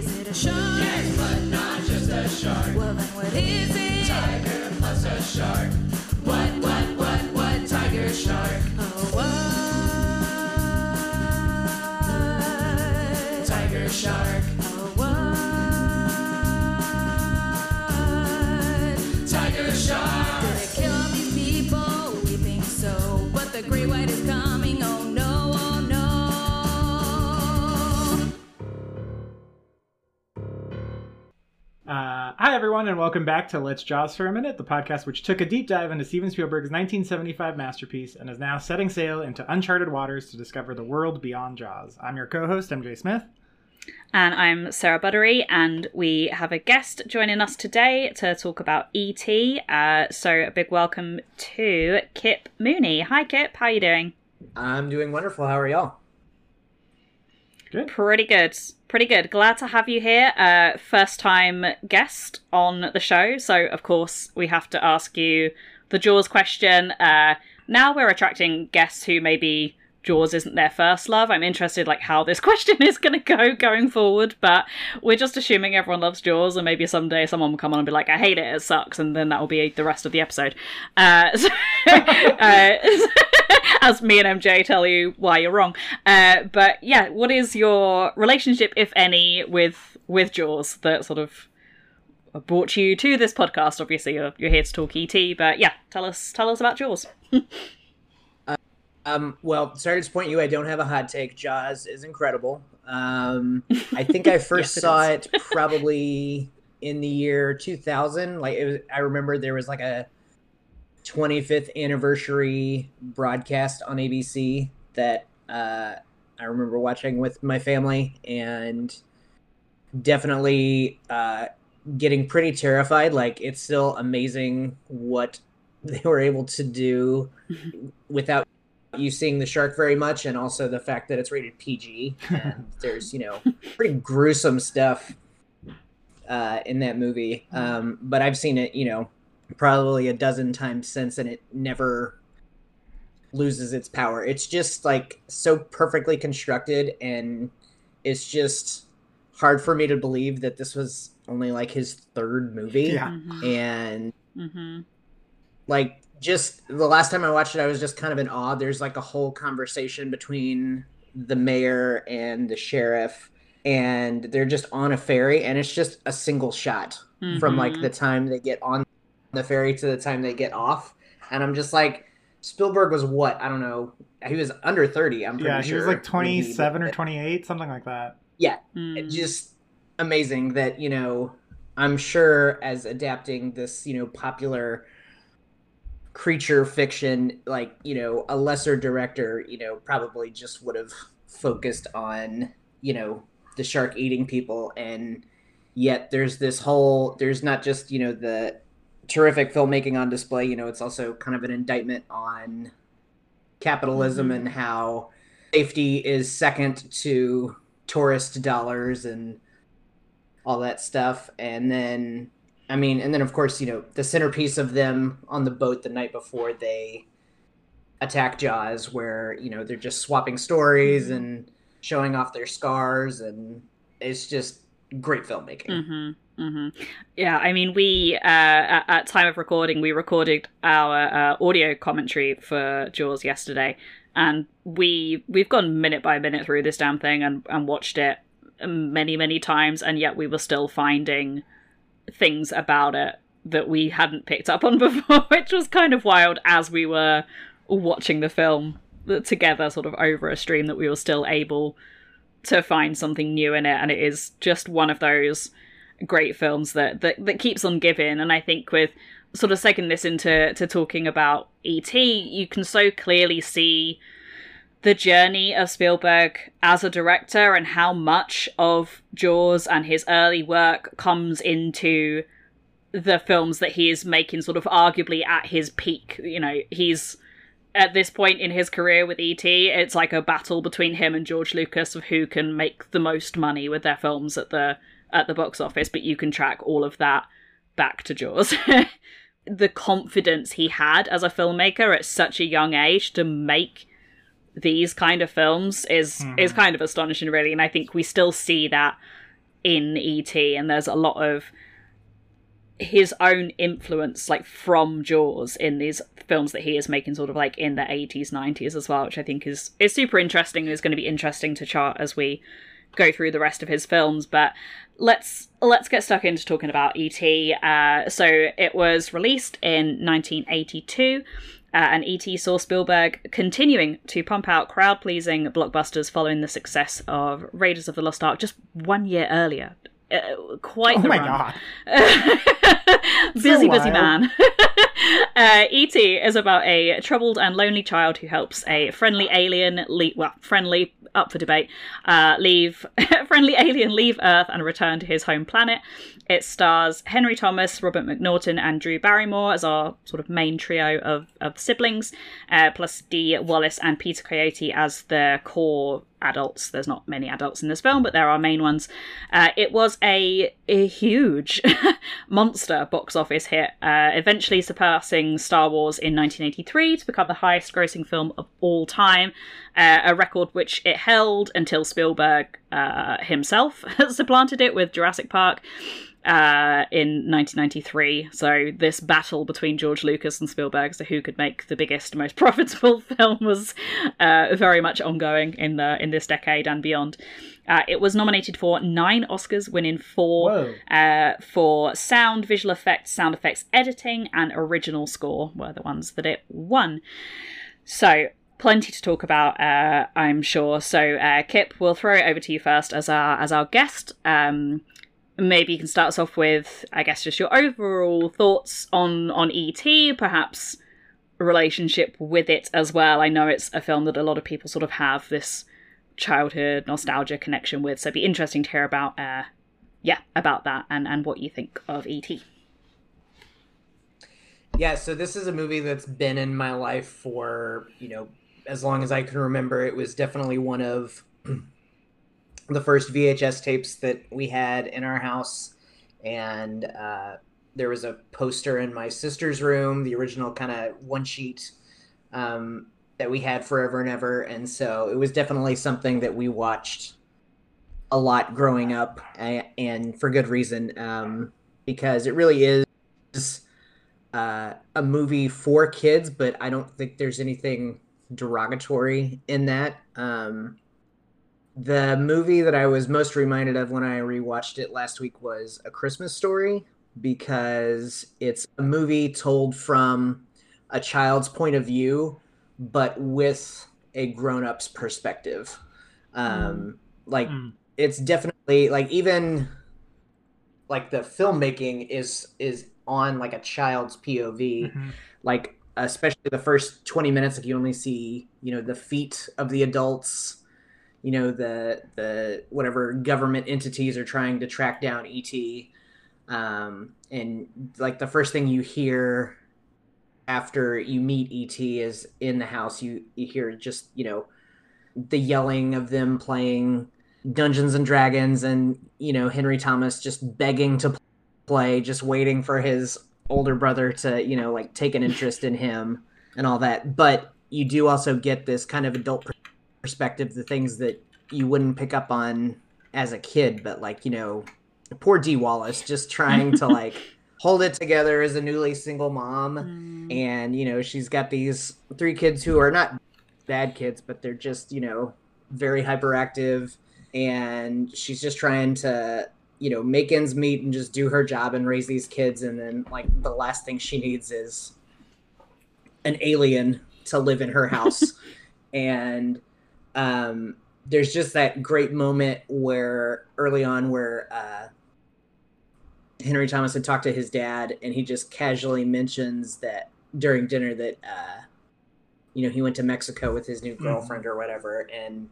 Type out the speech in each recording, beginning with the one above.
Is it a shark? Yes, but not just a shark. Well, then what is it? Tiger plus a shark. What, what, what, what? Tiger shark. Oh, what? Tiger shark. Oh, what? Tiger shark. Did it kill all these people? We think so. But the great white is hi, everyone, and welcome back to Let's Jaws for a Minute, the podcast which took a deep dive into Steven Spielberg's 1975 masterpiece and is now setting sail into uncharted waters to discover the world beyond Jaws. I'm your co host, MJ Smith. And I'm Sarah Buttery, and we have a guest joining us today to talk about ET. Uh, so a big welcome to Kip Mooney. Hi, Kip. How are you doing? I'm doing wonderful. How are y'all? Good. Pretty good. Pretty good. Glad to have you here. Uh, first time guest on the show. So, of course, we have to ask you the Jaws question. Uh, now we're attracting guests who maybe Jaws isn't their first love. I'm interested, like, how this question is going to go going forward. But we're just assuming everyone loves Jaws, and maybe someday someone will come on and be like, "I hate it. It sucks," and then that will be the rest of the episode. Uh, so, uh, as me and MJ tell you why you're wrong. Uh, but yeah, what is your relationship, if any, with with Jaws that sort of brought you to this podcast? Obviously, you're, you're here to talk ET, but yeah, tell us tell us about Jaws. Um, well, sorry to disappoint you. I don't have a hot take. Jaws is incredible. Um, I think I first Yes, saw is. it probably in the year 2000. Like, it was, I remember there was like a 25th anniversary broadcast on ABC that uh, I remember watching with my family and definitely uh, getting pretty terrified. Like, it's still amazing what they were able to do without you seeing the shark very much and also the fact that it's rated PG and there's you know pretty gruesome stuff uh, in that movie um, but I've seen it you know probably a dozen times since and it never loses its power it's just like so perfectly constructed and it's just hard for me to believe that this was only like his third movie Yeah. Mhm. and Mhm. like just the last time I watched it, I was just kind of in awe. There's like a whole conversation between the mayor and the sheriff, and they're just on a ferry, and it's just a single shot from like Mhm. the time they get on the ferry to the time they get off, and I'm just like, Spielberg was what I don't know. He was under thirty. I'm pretty Yeah, sure. he was like when he- 27 or 28, something like that. Mm. just amazing that you know i'm sure as adapting this you know popular creature fiction like you know a lesser director you know probably just would have focused on you know the shark eating people and yet there's this whole there's not just you know the terrific filmmaking on display you know it's also kind of an indictment on capitalism Mhm. and how safety is second to tourist dollars and all that stuff and then i mean and then of course you know the centerpiece of them on the boat the night before they attack jaws where you know they're just swapping stories Mhm. and showing off their scars and it's just great filmmaking. Hmm hmm Yeah, I mean, we uh, at, at time of recording, we recorded our uh, audio commentary for Jaws yesterday, and we we've gone minute by minute through this damn thing and and watched it many many times, and yet we were still finding things about it that we hadn't picked up on before, which was kind of wild as we were watching the film together, sort of over a stream, that we were still able to find something new in it, and it is just one of those great films that that, that keeps on giving. And I think with sort of segueing this into to talking about ET, you can so clearly see the journey of Spielberg as a director and how much of Jaws and his early work comes into the films that he is making sort of arguably at his peak. You know, he's at this point in his career with ET, it's like a battle between him and George Lucas of who can make the most money with their films at the at the box office, but you can track all of that back to Jaws. the confidence he had as a filmmaker at such a young age to make these kind of films is is kind of astonishing really and I think we still see that in ET, and there's a lot of his own influence like from Jaws in these films that he is making sort of like in the 80s 90s as well which I think is is super interesting and is going to be interesting to chart as we go through the rest of his films but let's let's get stuck into talking about ET uh, so it was released in 1982 uh, and ET saw Spielberg continuing to pump out crowd pleasing blockbusters following the success of Raiders of the Lost Ark just one year earlier. Uh, quite Oh the my run. god. busy, busy man. uh, E.T. is about a troubled and lonely child who helps a friendly alien, le- well, friendly, up for debate, uh, leave, friendly alien leave Earth and return to his home planet. It stars Henry Thomas, Robert McNaughton, and Drew Barrymore as our sort of main trio of, of siblings, uh, plus Dee Wallace and Peter Coyote as the core adults. There's not many adults in this film, but there are main ones. Uh, it was a, a huge monster box office hit, uh, eventually surpassing Star Wars in 1983 to become the highest grossing film of all time, uh, a record which it held until Spielberg uh, himself supplanted it with Jurassic Park uh, in 1993. So this battle between George Lucas and Spielberg, so who could make the biggest, most profitable film, was uh, very much ongoing in the in this decade and beyond. Uh, it was nominated for nine Oscars, winning four uh, for sound, visual effects, sound effects editing, and original score were the ones that it won. So plenty to talk about, uh, I'm sure. So uh, Kip, we'll throw it over to you first as our as our guest. Um, maybe you can start us off with, I guess, just your overall thoughts on on ET, perhaps relationship with it as well. I know it's a film that a lot of people sort of have this childhood nostalgia connection with, so it'd be interesting to hear about, uh, yeah, about that and and what you think of ET. Yeah, so this is a movie that's been in my life for, you know, as long as I can remember. It was definitely one of the first VHS tapes that we had in our house. And uh, there was a poster in my sister's room, the original kind of one sheet um, that we had forever and ever. And so it was definitely something that we watched a lot growing up, and for good reason, um, because it really is uh, a movie for kids, but I don't think there's anything derogatory in that. Um, the movie that I was most reminded of when I rewatched it last week was A Christmas Story because it's a movie told from a child's point of view, but with a grown up's perspective. Um, Like, Mm. it's definitely like even like the filmmaking is is on like a child's POV Mhm. like especially the first 20 minutes if you only see you know the feet of the adults you know the the whatever government entities are trying to track down et um and like the first thing you hear after you meet et is in the house you you hear just you know the yelling of them playing dungeons and dragons and you know henry thomas just begging to play just waiting for his older brother to you know like take an interest in him and all that. But you do also get this kind of adult perspective the things that you wouldn't pick up on as a kid but like you know poor dee wallace just trying to like hold it together as a newly single mom. Mm. And you know she's got these three kids who are not bad kids but they're just you know very hyperactive. And she's just trying to you know make ends meet and just do her job and raise these kids. And then like the last thing she needs is an alien to live in her house. And um there's just that great moment where early on where uh henry thomas had talked to his dad and he just casually mentions that during dinner that uh you know he went to mexico with his new girlfriend or whatever. And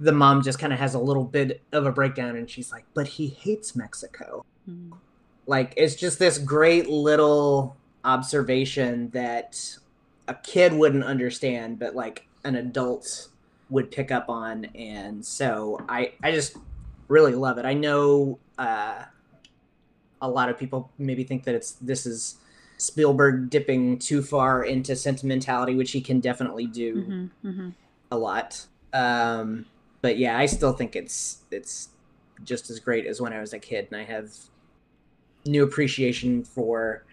the mom just kind of has a little bit of a breakdown and she's like but he hates mexico. Mm. like it's just this great little observation that a kid wouldn't understand but like an adult would pick up on and so i i just really love it i know uh a lot of people maybe think that it's this is spielberg dipping too far into sentimentality which he can definitely do Mhm, mhm. a lot. Um, but yeah, I still think it's it's just as great as when I was a kid, and I have new appreciation for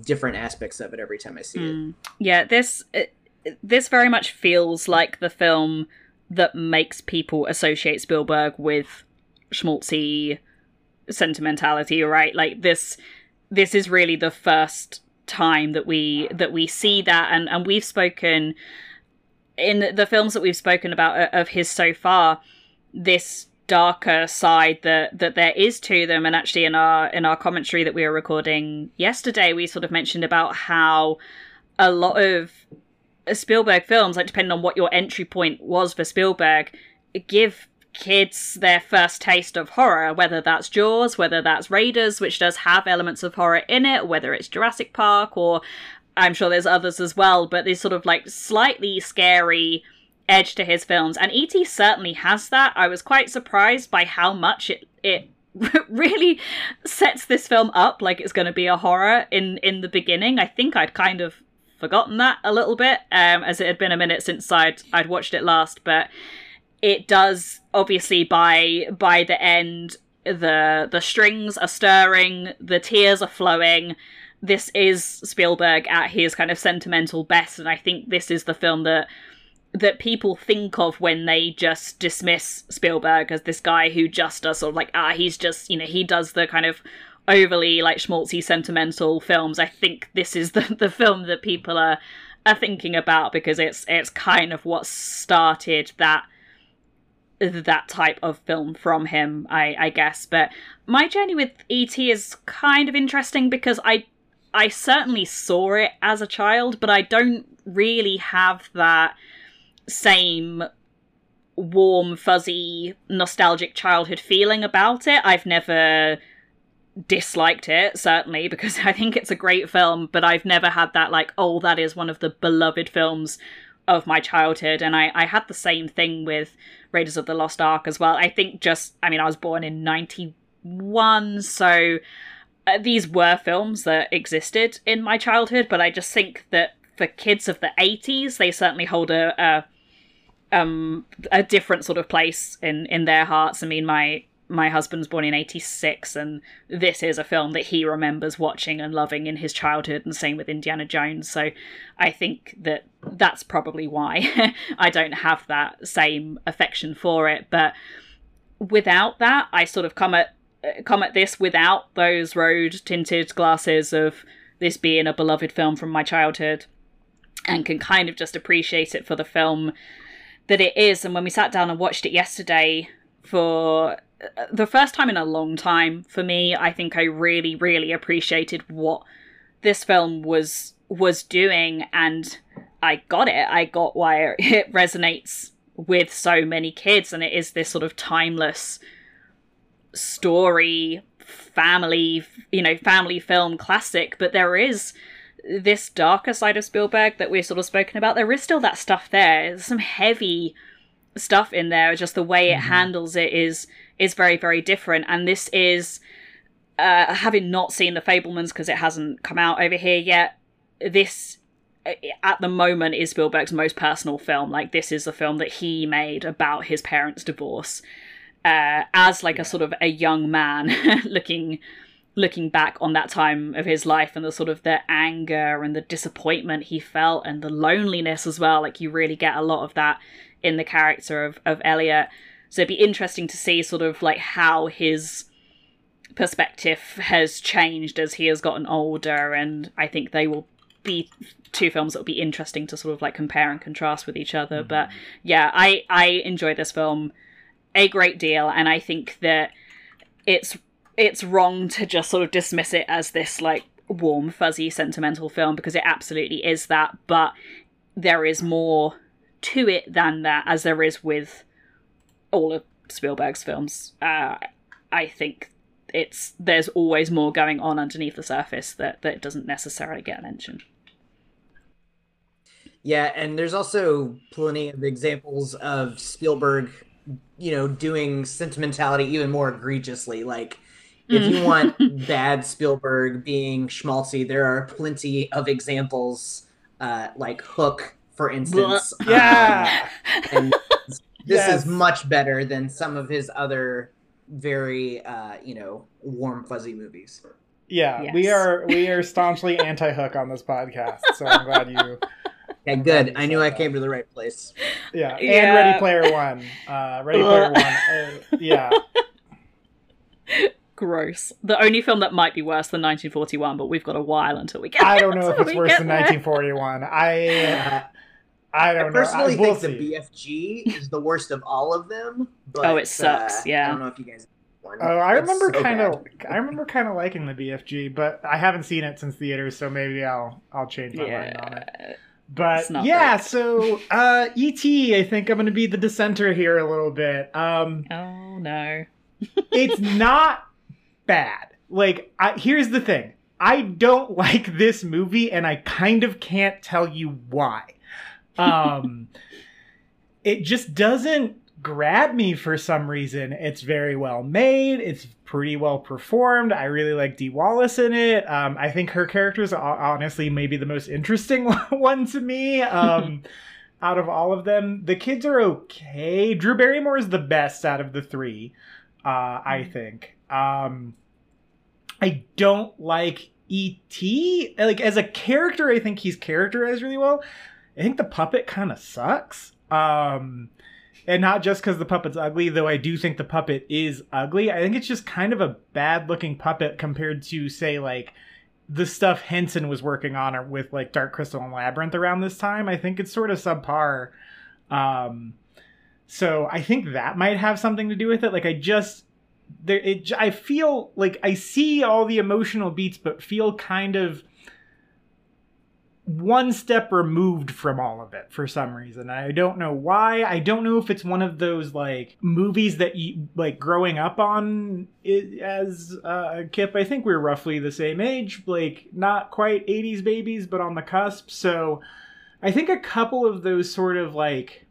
different aspects of it every time I see it. Mm. Yeah, this it, this very much feels like the film that makes people associate Spielberg with schmaltzy sentimentality, right? Like this this is really the first time that we that we see that and and we've spoken in the films that we've spoken about uh, of his so far this darker side that that there is to them and actually in our in our commentary that we were recording yesterday we sort of mentioned about how a lot of Spielberg films like depending on what your entry point was for Spielberg give kids their first taste of horror whether that's Jaws whether that's Raiders which does have elements of horror in it whether it's Jurassic Park or I'm sure there's others as well but these sort of like slightly scary edge to his films, and E.T. certainly has that. I was quite surprised by how much it it really sets this film up like it's going to be a horror in in the beginning. I think I'd kind of forgotten that a little bit, um, as it had been a minute since I'd I'd watched it last, but it does obviously by by the end the the strings are stirring, the tears are flowing. This is Spielberg at his kind of sentimental best, and I think this is the film that that people think of when they just dismiss Spielberg as this guy who just does sort of like ah he's just you know he does the kind of overly like schmaltzy sentimental films. I think this is the the film that people are are thinking about because it's it's kind of what started that that type of film from him, I, I guess. But my journey with ET is kind of interesting because I I certainly saw it as a child, but I don't really have that same warm, fuzzy, nostalgic childhood feeling about it. I've never disliked it, certainly, because I think it's a great film, but I've never had that, like, oh, that is one of the beloved films of my childhood. And I, I had the same thing with Raiders of the Lost Ark as well. I think just, I mean, I was born in 91, so uh, these were films that existed in my childhood, but I just think that for kids of the 80s, they certainly hold a, a um a different sort of place in in their hearts. I mean, my my husband's born in 86 and this is a film that he remembers watching and loving in his childhood and same with Indiana Jones so I think that that's probably why I don't have that same affection for it but without that I sort of come at come at this without those road tinted glasses of this being a beloved film from my childhood and can kind of just appreciate it for the film that it is. And when we sat down and watched it yesterday for the first time in a long time for me, I think I really, really appreciated what this film was was doing and I got it. I got why it resonates with so many kids and it is this sort of timeless story family you know family film classic but there is this darker side of Spielberg that we've sort of spoken about, there is still that stuff there. There's some heavy stuff in there. Just the way it mm-hmm. handles it is is very very different. And this is uh, having not seen the Fabelmans because it hasn't come out over here yet. This uh, at the moment is Spielberg's most personal film. Like this is the film that he made about his parents' divorce. Uh, as like a sort of a young man looking looking back on that time of his life and the sort of the anger and the disappointment he felt and the loneliness as well like you really get a lot of that in the character of of Elliot so it'd be interesting to see sort of like how his perspective has changed as he has gotten older and I think they will be two films that will be interesting to sort of like compare and contrast with each other mm-hmm. but yeah I I enjoy this film a great deal and I think that it's it's wrong to just sort of dismiss it as this like warm, fuzzy, sentimental film because it absolutely is that, but there is more to it than that, as there is with all of Spielberg's films. Uh, I think it's there's always more going on underneath the surface that that doesn't necessarily get mentioned. Yeah, and there's also plenty of examples of Spielberg, you know, doing sentimentality even more egregiously. Like if you want bad Spielberg being schmaltzy, there are plenty of examples, uh, like Hook, for instance. Yeah. Um, and this yes. is much better than some of his other very uh, you know warm fuzzy movies. Yeah, we are we are staunchly anti-hook on this podcast, so I'm glad you. Yeah, good. you I knew said I came to the right place. Yeah, and Yeah. Ready Player One. Uh, Ready Player One. Uh, yeah, Gross. The only film that might be worse than 1941, but we've got a while until we get. I don't know if it's worse than there. 1941. I uh, I I don't know. personally I, we'll think see. the BFG is the worst of all of them. But, Oh, it sucks, uh, yeah. I don't know if you guys. One. Oh, I It's remember so kind of. I remember kind of liking the BFG, but I haven't seen it since theaters, so maybe I'll I'll change my mind on it. Yeah. But yeah, great. so uh, ET, I think I'm going to be the dissenter here a little bit. Um, Oh no. it's not bad. Like, I, here's the thing: I don't like this movie, and I kind of can't tell you why. Um, it just doesn't grab me for some reason. It's very well made. It's pretty well performed. I really like Dee Wallace in it. Um, I think her character is honestly maybe the most interesting one to me. Um, out of all of them, the kids are okay. Drew Barrymore is the best out of the three, uh, I think. Um, I don't like E.T. Like as a character, I think he's characterized really well. I think the puppet kind of sucks. Um, and not just because the puppet's ugly, though I do think the puppet is ugly. I think it's just kind of a bad looking puppet compared to, say, like the stuff Henson was working on with like Dark Crystal and Labyrinth around this time. I think it's sort of subpar. Um, so I think that might have something to do with it. Like I just there, it, I feel like I see all the emotional beats, but feel kind of one step removed from all of it for some reason. I don't know why. I don't know if it's one of those like movies that you like growing up on i as uh, Kip. I think we're roughly the same age, like not quite 80s babies, but on the cusp. So I think a couple of those sort of like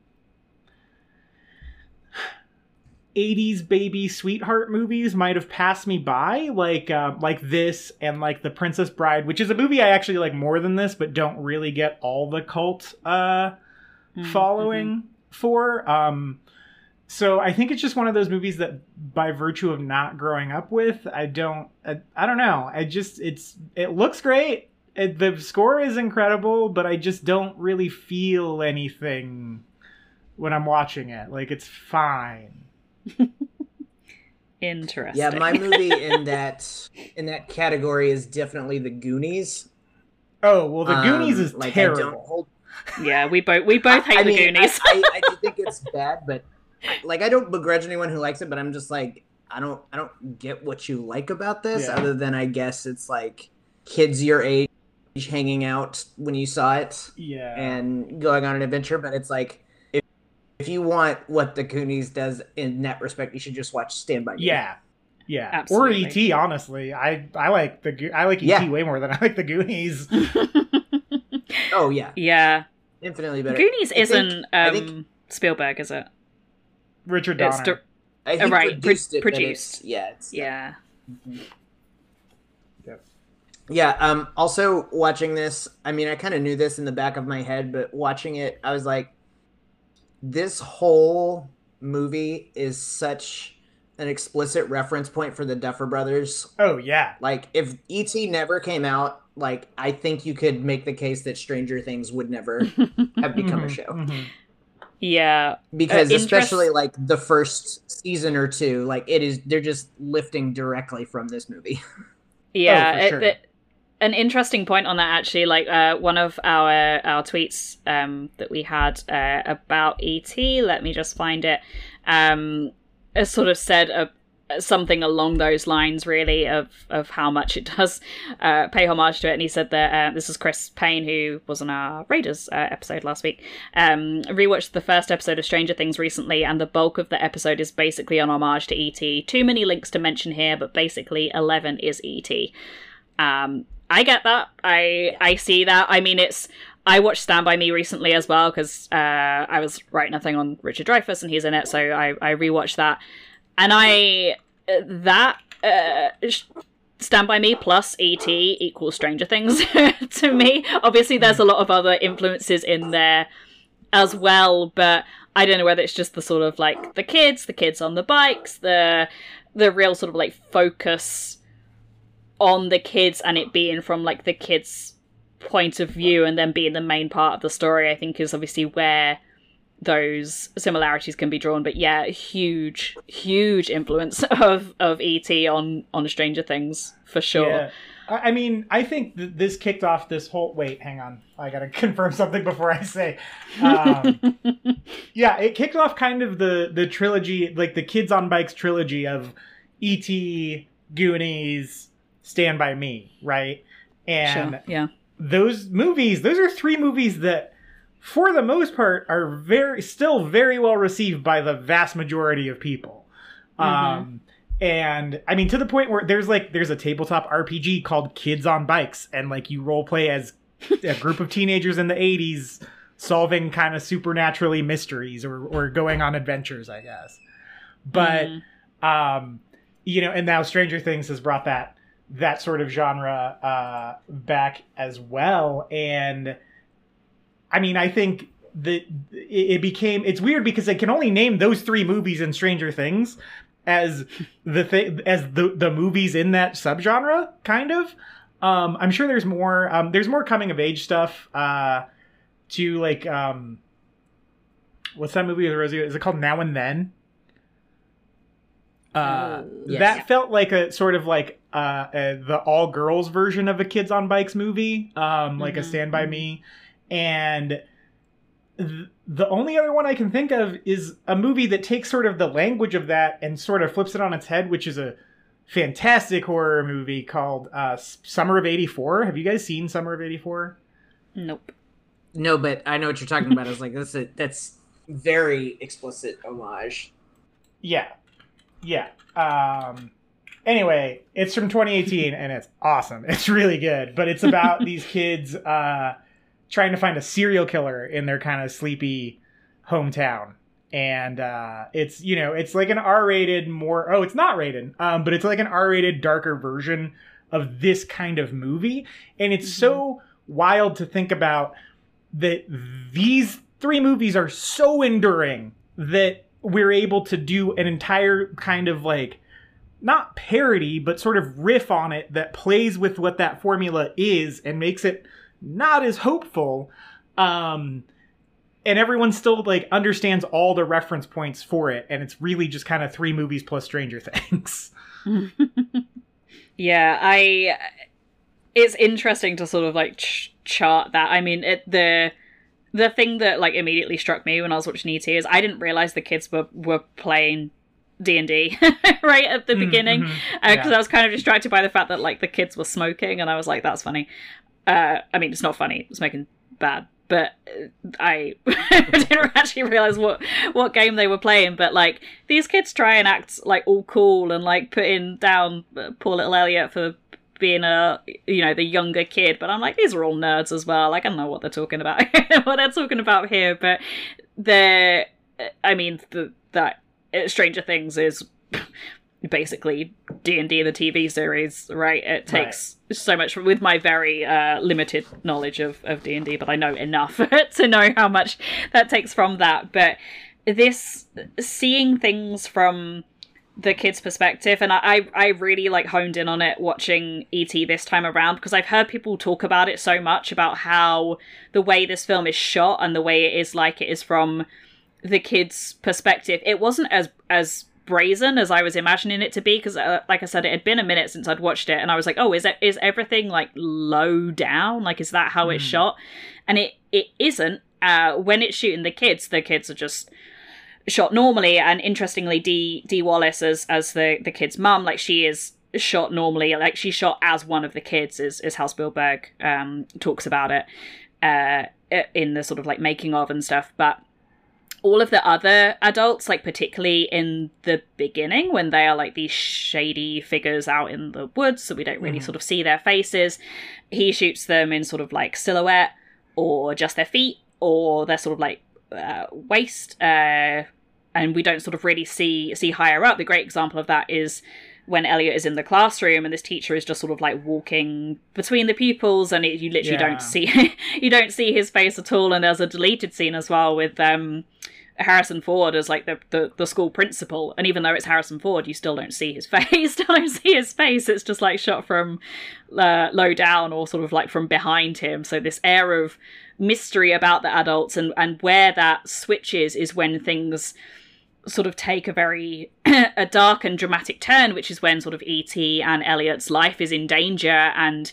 80s baby sweetheart movies might have passed me by like uh, like this and like the princess bride which is a movie i actually like more than this but don't really get all the cult uh Mm, following for. Um so i think it's just one of those movies that by virtue of not growing up with i don't i, I don't know. I just it's it looks great. It, the score is incredible but i just don't really feel anything when i'm watching it. Like it's fine Interesting. Yeah, my movie in that in that category is definitely The Goonies. Oh well, the Um, Goonies is like, I don't terrible. hold- yeah, we both we both hate I the mean, Goonies. I, I, I do think it's bad, but like I don't begrudge anyone who likes it, but I'm just like I don't I don't get what you like about this Yeah. other than I guess it's like kids your age hanging out when you saw it Yeah, and going on an adventure, but it's like if, if you want what the Goonies does in that respect, you should just watch Stand by Me. yeah, yeah. Absolutely. Or ET. Honestly, I I like the I like ET Yeah. way more than I like the Goonies. Oh yeah, yeah, infinitely better. Goonies I isn't I um, think- Spielberg, is it? Richard It's Donner. di- I think right, pro- produced it, produced. it's- yeah, it's, yeah. Yeah, um also watching this, I mean I kind of knew this in the back of my head, but watching it I was like this whole movie is such an explicit reference point for the Duffer Brothers. oh yeah, Like if ET never came out, like I think you could make the case that Stranger Things would never have become a Mhm, show. mhm. Yeah, Because Uh, especially interest- like the first season or two, like it is they're just lifting directly from this movie. yeah. for it- sure. it- an interesting point on that actually, like uh, one of our our tweets um, that we had uh, about ET. Let me just find it. Um, sort of said uh, something along those lines, really, of of how much it does uh, pay homage to it. And he said that uh, this is Chris Payne, who was on our Raiders uh, episode last week. Um, rewatched the first episode of Stranger Things recently, and the bulk of the episode is basically an homage to ET. Too many links to mention here, but basically, Eleven is ET. Um, I get that. I I see that. I mean, it's. I watched Stand by Me recently as well because uh, I was writing a thing on Richard Dreyfuss and he's in it, so I I rewatched that, and I that uh, Stand by Me plus ET equals Stranger Things to me. Obviously, there's a lot of other influences in there as well, but I don't know whether it's just the sort of like the kids, the kids on the bikes, the the real sort of like focus on the kids and it being from like the kids' point of view and then being the main part of the story. I think is obviously where those similarities can be drawn. But yeah, huge, huge influence of of ET on on Stranger Things for sure. Yeah. I mean, I think th- this kicked off this whole. Wait, hang on. I gotta confirm something before I say. Um, yeah, it kicked off kind of the the trilogy, like the Kids on Bikes trilogy of E.T., Goonies, Stand by Me, right? And Sure. Yeah. those movies, those are three movies that, for the most part, are very still very well received by the vast majority of people. Um, and I mean, to the point where there's like there's a tabletop RPG called Kids on Bikes, and like you role play as a group of teenagers in the '80s solving kind of supernaturally mysteries or or going on adventures, I guess. But um, you know, and now Stranger Things has brought that that sort of genre uh, back as well, and I mean, I think that it became it's weird because I can only name those three movies in Stranger Things as the thing as the the movies in that subgenre, kind of. Um, I'm sure there's more. Um, there's more coming of age stuff. Uh, to like um, what's that movie with Rosie? Is it called Now and Then? Uh, yes. that felt like a sort of like uh, uh the all girls version of a Kids on Bikes movie, um, like a Mhm, Stand by Me, and th- the only other one I can think of is a movie that takes sort of the language of that and sort of flips it on its head, which is a fantastic horror movie called uh, Summer of '84. Have you guys seen Summer of '84? Nope. No, but I know what you're talking about. I was like, that's a, that's very explicit homage. Yeah, yeah. Um, anyway, it's from 2018 and it's awesome. It's really good, but it's about these kids uh, trying to find a serial killer in their kind of sleepy hometown. And uh, it's you know it's like an R-rated more oh it's not rated um, but it's like an R-rated darker version of this kind of movie and it's so wild to think about that these three movies are so enduring that we're able to do an entire kind of like not parody but sort of riff on it that plays with what that formula is and makes it not as hopeful um and everyone still like understands all the reference points for it and it's really just kind of three movies plus stranger things Yeah, I. It's interesting to sort of like ch- chart that. I mean, it the the thing that like immediately struck me when I was watching ET is I didn't realize the kids were were playing D and D right at the beginning mhm. because Yeah. I was kind of distracted by the fact that like the kids were smoking and I was like, that's funny. Uh, I mean, it's not funny. Smoking bad, but uh, I didn't actually realize what what game they were playing. But like these kids try and act like all cool and like putting down uh, poor little Elliot for being a you know the younger kid. But I'm like, these are all nerds as well. Like I don't know what they're talking about, what they're talking about here. But they're, I mean, the that uh, Stranger Things is basically d&d the tv series right? It takes so much with my very uh, limited knowledge of, of d&d but i know enough to know how much that takes from that. But this seeing things from the kid's perspective and I, I I really like honed in on it watching et this time around because i've heard people talk about it so much about how the way this film is shot and the way it is like it is from the kid's perspective it wasn't as as brazen as I was imagining it to be because, uh, like I said, it had been a minute since I'd watched it, and I was like, "Oh, is it is everything like low down? Like, is that how it's shot?" And it it isn't. Uh, when it's shooting the kids, the kids are just shot normally, and interestingly, D Dee Wallace as as the the kid's mum, like she is shot normally, like she's shot as one of the kids, is is how Spielberg um talks about it uh in the sort of like making of and stuff, but all of the other adults, like particularly in the beginning when they are like these shady figures out in the woods, so we don't really sort of see their faces, he shoots them in sort of like silhouette or just their feet or their sort of like uh, waist, uh, and we don't sort of really see see higher up. The great example of that is when Elliot is in the classroom and this teacher is just sort of like walking between the pupils and it, you literally Yeah. don't see you don't see his face at all and there's a deleted scene as well with um Harrison Ford as like the, the, the school principal, and even though it's Harrison Ford, you still don't see his face. still don't see his face. It's just like shot from uh, low down or sort of like from behind him. So this air of mystery about the adults and and where that switches is when things sort of take a very a dark and dramatic turn, which is when sort of ET and Elliot's life is in danger, and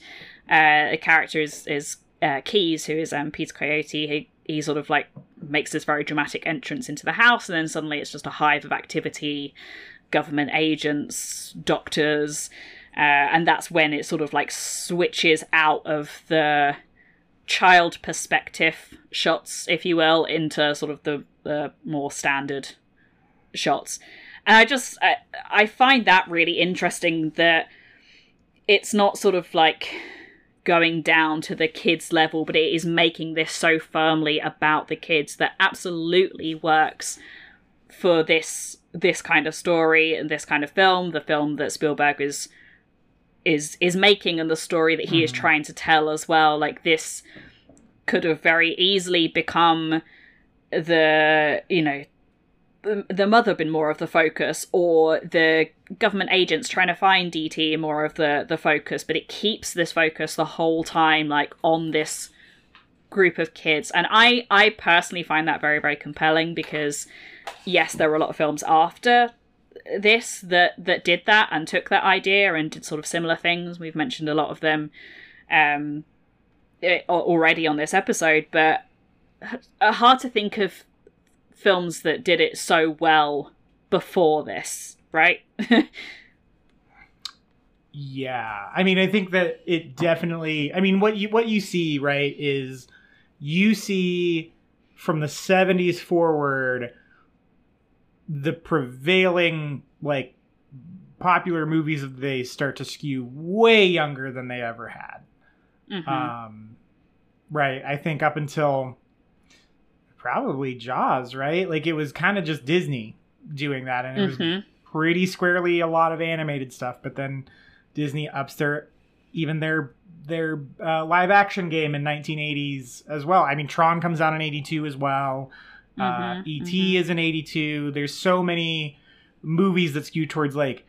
uh, the character is is uh, Keys, who is um, Peter Coyote. He he sort of like makes this very dramatic entrance into the house, and then suddenly it's just a hive of activity, government agents, doctors, uh, and that's when it sort of like switches out of the child perspective shots, if you will, into sort of the, the more standard shots. And I just I, I find that really interesting that it's not sort of like going down to the kids level, but it is making this so firmly about the kids that absolutely works for this this kind of story and this kind of film, the film that Spielberg is is is making and the story that he mm. is trying to tell as well. Like this could have very easily become the you know the mother been more of the focus or the government agents trying to find ET more of the the focus but it keeps this focus the whole time like on this group of kids. And I I personally find that very very compelling because yes there were a lot of films after this that that did that and took that idea and did sort of similar things. We've mentioned a lot of them um eh, already on this episode but uh, hard to think of films that did it so well before this, right? yeah. I mean, I think that it definitely I mean, what you what you see, right, is you see from the 70s forward the prevailing like popular movies of the day start to skew way younger than they ever had. Mm-hmm. Um, right. I think up until probably Jaws, right? Like it was kind of just Disney doing that, and it mm-hmm. was pretty squarely a lot of animated stuff. But then Disney ups their even their their uh, live action game in 1980s as well. I mean, Tron comes out in 82 as well. Uh, mm-hmm, uh, ET mm-hmm. is in 82. There's so many movies that skew towards like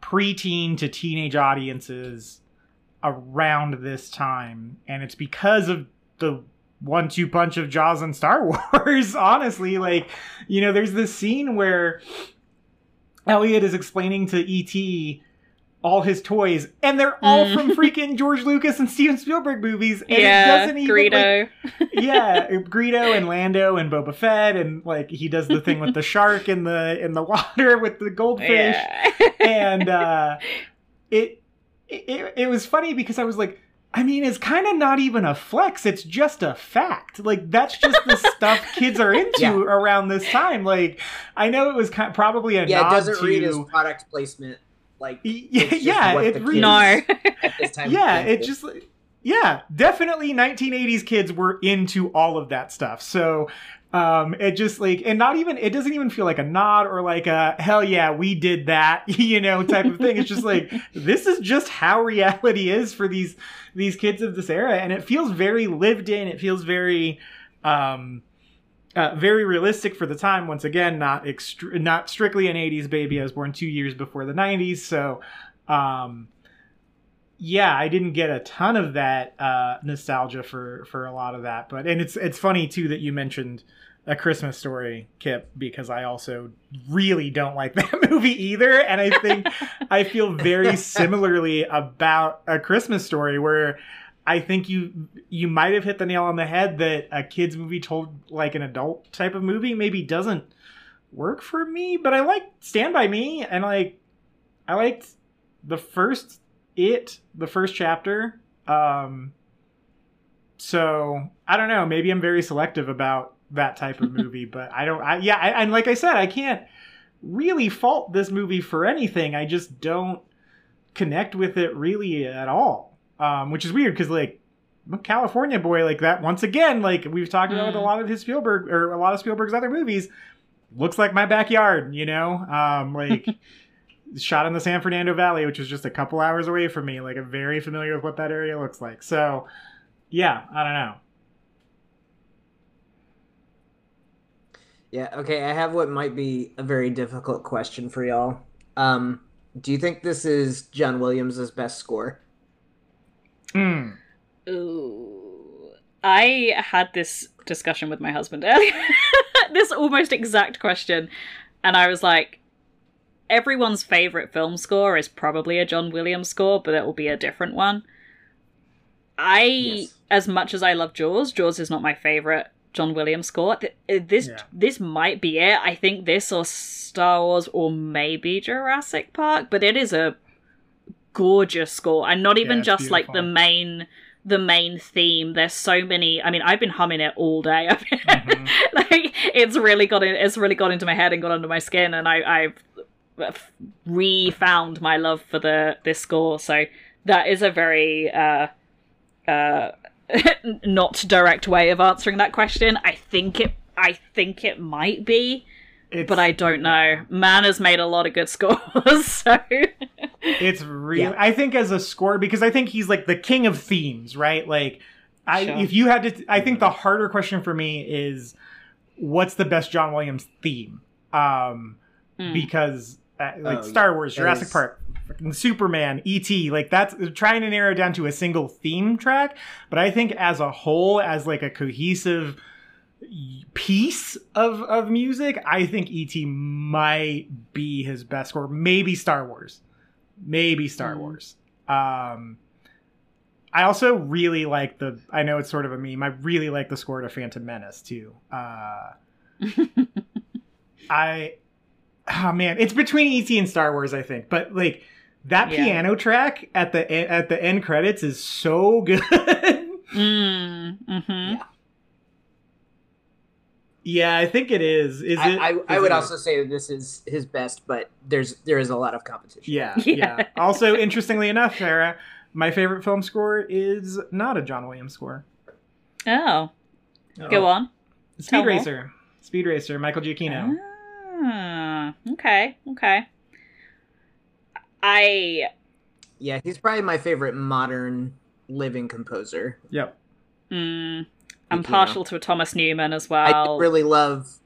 preteen to teenage audiences around this time, and it's because of the one two punch of Jaws and Star Wars, honestly. Like, you know, there's this scene where Elliot is explaining to E.T. all his toys, and they're all mm. from freaking George Lucas and Steven Spielberg movies. And yeah, it doesn't even Greedo. Like, yeah, Greedo and Lando and Boba Fett, and like he does the thing with the shark in the in the water with the goldfish, yeah. and uh, it, it it was funny because I was like I mean, it's kind of not even a flex. It's just a fact. Like that's just the stuff kids are into yeah. around this time. Like I know it was kind of, probably a yeah. it doesn't to, read as product placement. Like yeah, yeah it reads. No. yeah, it just yeah, definitely 1980s kids were into all of that stuff. So um, it just like, and not even, it doesn't even feel like a nod or like a hell yeah, we did that, you know, type of thing. It's just like, this is just how reality is for these, these kids of this era. And it feels very lived in. It feels very, um, uh, very realistic for the time. Once again, not extr- not strictly an '80s baby. I was born two years before the '90s, so um, yeah, I didn't get a ton of that uh, nostalgia for for a lot of that. But and it's it's funny too that you mentioned a Christmas story, Kip, because I also really don't like that movie either. And I think I feel very similarly about a Christmas story where I think you you might have hit the nail on the head that a kids movie told like an adult type of movie maybe doesn't work for me. But I like Stand by Me and like I liked the first it, the first chapter. Um so I don't know, maybe I'm very selective about that type of movie. but I don't. I, yeah, I, and like I said, I can't really fault this movie for anything. I just don't connect with it really at all, um, which is weird because like a California Boy, like that once again, like we've talked about with a mm. lot of his Spielberg or a lot of Spielberg's other movies, looks like my backyard. You know, um, like. shot in the San Fernando Valley, which is just a couple hours away from me. Like, I'm very familiar with what that area looks like. So, yeah, I don't know. Yeah, okay, I have what might be a very difficult question for y'all. Um, do you think this is John Williams' best score? Hmm. Ooh. I had this discussion with my husband earlier. this almost exact question. And I was like, everyone's favorite film score is probably a John Williams score, but it will be a different one. I, Yes. as much as I love Jaws, Jaws is not my favorite John Williams score. Uh, This Yeah. this might be it. I think this or Star Wars or maybe Jurassic Park, but it is a gorgeous score, and not even it's just like the main the main theme. There's so many. I mean, I've been humming it all day. Mhm. like it's really got in, it's really got into my head and got under my skin, and I I've re-found my love for the this score. So that is a very uh uh not direct way of answering that question. I think it I think it might be, It's, but I don't know. Man has made a lot of good scores, so It's real. Yeah. I think as a score because I think he's like the king of themes, right? Like, I Sure. if you had to, I think the harder question for me is, what's the best John Williams theme? Um, Mm. because like Oh, Star yeah. Wars, That Jurassic is- Park, Superman, E.T. Like that's trying to narrow down to a single theme track. But I think as a whole, as like a cohesive piece of of music, I think E.T. might be his best score. Maybe Star Wars, maybe Star Mm. Wars. Um, I also really like the. I know it's sort of a meme. I really like the score to Phantom Menace too. Uh, I, oh man, it's between ET and Star Wars, I think. But like that Yeah. piano track at the at the end credits is so good. mm, hmm yeah, I think it is. Is I, it? I, I would it- also say that this is his best, but there's there is a lot of competition. Yeah, Yeah. yeah. Also, interestingly enough, Sarah, my favorite film score is not a John Williams score. Oh, go on. Speed Tell more. Racer. Speed Racer, Michael Giacchino. Ah, okay, okay. I Yeah, he's probably my favorite modern living composer. Yep. mm, I'm Giacchino. partial to Thomas Newman as well. I really love.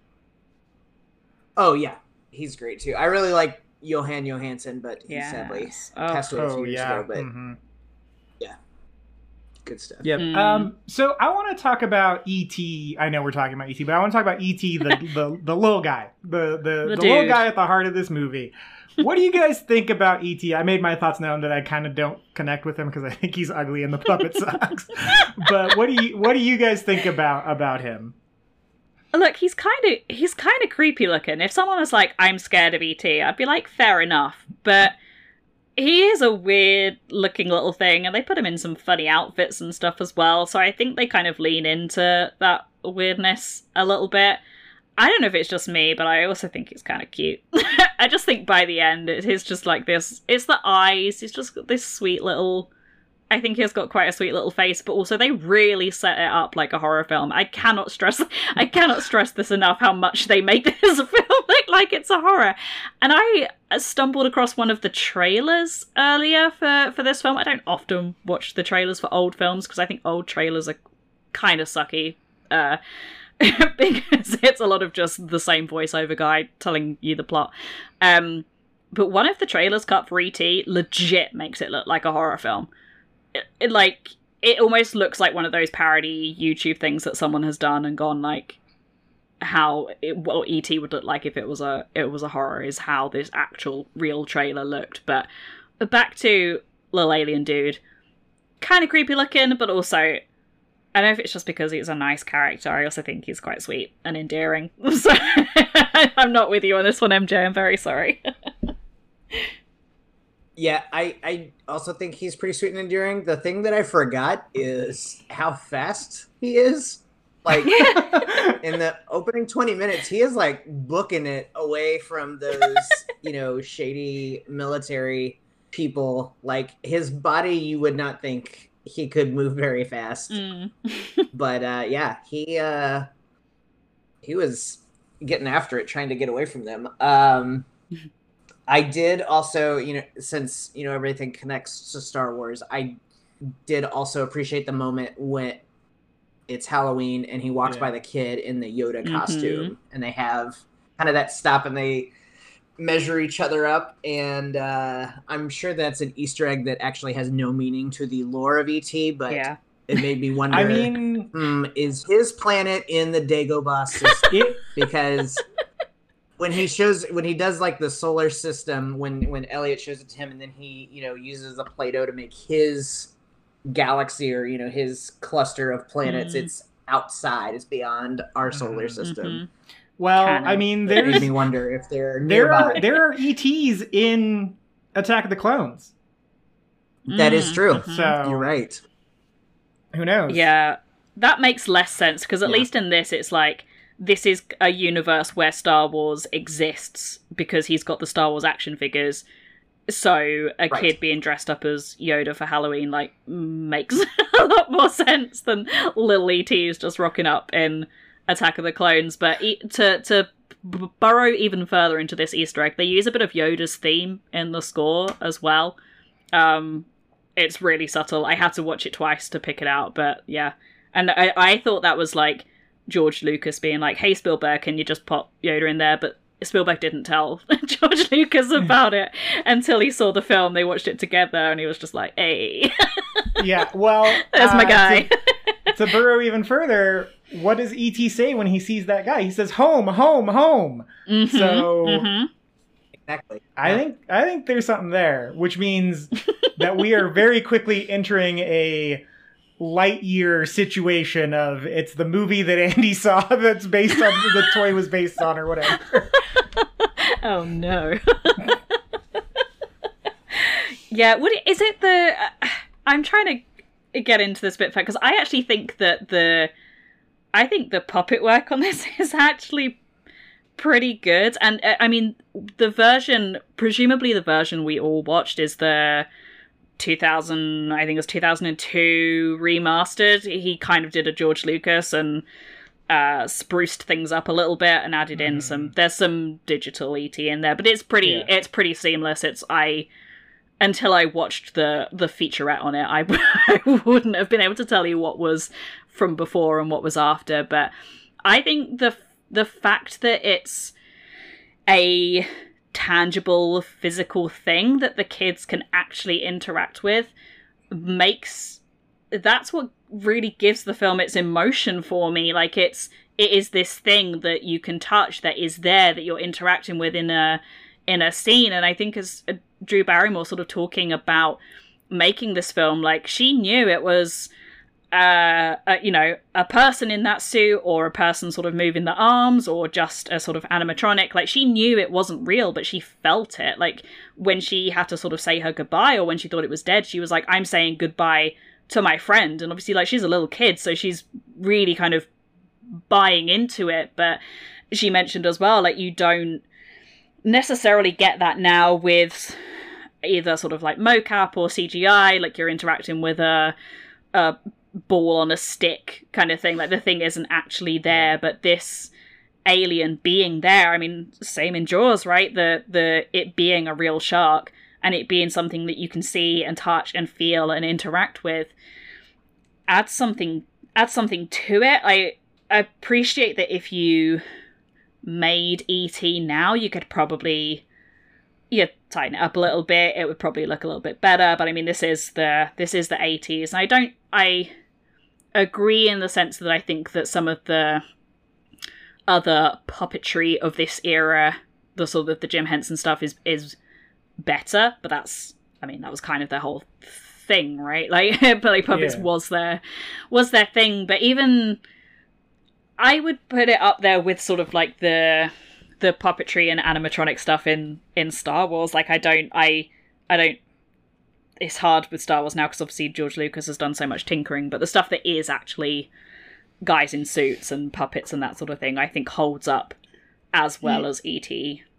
Oh yeah, he's great too. I really like Jóhann Jóhannsson, but he sadly Oh. passed away a Oh few years ago. But Mhm. Good stuff. Yep. Mm. Um, so I want to talk about ET. I know we're talking about ET, but I want to talk about ET, the the, the little guy, the the, the, The little guy at the heart of this movie. What do you guys think about ET? I made my thoughts known that I kind of don't connect with him because I think he's ugly and the puppet sucks. but what do you what do you guys think about about him? Look, he's kind of he's kind of creepy looking. If someone was like, "I'm scared of ET," I'd be like, "Fair enough." But he is a weird looking little thing, and they put him in some funny outfits and stuff as well. So I think they kind of lean into that weirdness a little bit. I don't know if it's just me, but I also think he's kind of cute. I just think by the end, it is just like this. It's the eyes. It's just this sweet little. I think he's got quite a sweet little face, but also they really set it up like a horror film. I cannot stress, I cannot stress this enough how much they make this film look like it's a horror. And I stumbled across one of the trailers earlier for for this film. I don't often watch the trailers for old films because I think old trailers are kind of sucky. Uh, because it's a lot of just the same voiceover guy telling you the plot. Um, but one of the trailers cut for ET legit makes it look like a horror film. It, it like it almost looks like one of those parody YouTube things that someone has done and gone like how it, what ET would look like if it was a it was a horror is how this actual real trailer looked. But back to little alien dude, kind of creepy looking, but also I don't know if it's just because he's a nice character. I also think he's quite sweet and endearing. So I'm not with you on this one, MJ. I'm very sorry. Yeah, I, I also think he's pretty sweet and endearing. The thing that I forgot is how fast he is. Like in the opening 20 minutes, he is like booking it away from those, you know, shady military people. Like his body, you would not think he could move very fast. Mm. But uh yeah, he uh he was getting after it trying to get away from them. Um I did also, you know, since you know everything connects to Star Wars, I did also appreciate the moment when it's Halloween and he walks Yeah. by the kid in the Yoda Mhm. costume and they have kind of that stop and they measure each other up and uh, I'm sure that's an Easter egg that actually has no meaning to the lore of ET, but yeah. it made me wonder. I mean, hmm, is his planet in the Dagobah system? it, because when he shows when he does like the solar system when when Elliot shows it to him and then he you know uses a Play-Doh to make his galaxy or you know his cluster of planets Mm. it's outside it's beyond our solar Mhm. system Mhm. well, Canon. I mean, That made me wonder if they're there nearby are there are ETs in Attack of the Clones. that is Mm, true. So you're right who knows? Yeah, that makes less sense because at Yeah. least in this, it's like this is a universe where Star Wars exists because he's got the Star Wars action figures. So a Right. kid being dressed up as Yoda for Halloween like makes a lot more sense than little ETs just rocking up in Attack of the Clones. But e- to to b- burrow even further into this Easter egg, they use a bit of Yoda's theme in the score as well. Um, it's really subtle. I had to watch it twice to pick it out, but yeah. And I, I thought that was like George Lucas being like, "Hey Spielberg, can you just pop Yoda in there?" But Spielberg didn't tell George Lucas about it until he saw the film. They watched it together, and he was just like, "Hey, Yeah. Well, there's my uh, guy." To, to burrow even further, what does ET say when he sees that guy? He says, "Home, home, home." Mhm, So- mhm. exactly I Yeah. think I think there's something there, which means that we are very quickly entering a Lightyear situation of it's the movie that Andy saw that's based on the toy was based on or whatever. oh no. yeah, what is it the? Uh, I'm trying to get into this bit because I actually think that the, I think the puppet work on this is actually pretty good, and uh, I mean the version, presumably the version we all watched is the. 2000 i think it was 2002 remastered he kind of did a george lucas and uh spruced things up a little bit and added in some there's some digital et in there but it's pretty Mm-hmm. Yeah. it's pretty seamless it's i until i watched the the featurette on it I, I wouldn't have been able to tell you what was from before and what was after but i think the the fact that it's a tangible physical thing that the kids can actually interact with makes that's what really gives the film its emotion for me. Like it's it is this thing that you can touch that is there that you're interacting with in a in a scene. And i think as uh, drew barrymore sort of talking about making this film like she knew it was uh, uh you know a person in that suit or a person sort of moving the arms or just a sort of animatronic like she knew it wasn't real but she felt it. Like when she had to sort of say her goodbye or when she thought it was dead she was like i'm saying goodbye to my friend. And obviously like she's a little kid so she's really kind of buying into it but she mentioned as well like you don't necessarily get that now with either sort of like mocap or cgi like you're interacting with a a ball on a stick kind of thing like the thing isn't actually there but this alien being there i mean same in jaws right? The the it being a real shark and it being something that you can see and touch and feel and interact with adds something adds something to it. I I appreciate that if you made et now you could probably you tighten it up a little bit it would probably look a little bit better but i mean this is the this is the 80s and i don't i agree in the sense that i think that some of the other puppetry of this era the sort of the jim henson stuff is is better but that's i mean that was kind of their whole thing right like billy puppets Yeah. was their was their thing but even i would put it up there with sort of like the the puppetry and animatronic stuff in in star wars like i don't i i don't it's hard with star wars now because obviously george lucas has done so much tinkering but the stuff that is actually guys in suits and puppets and that sort of thing i think holds up as well as et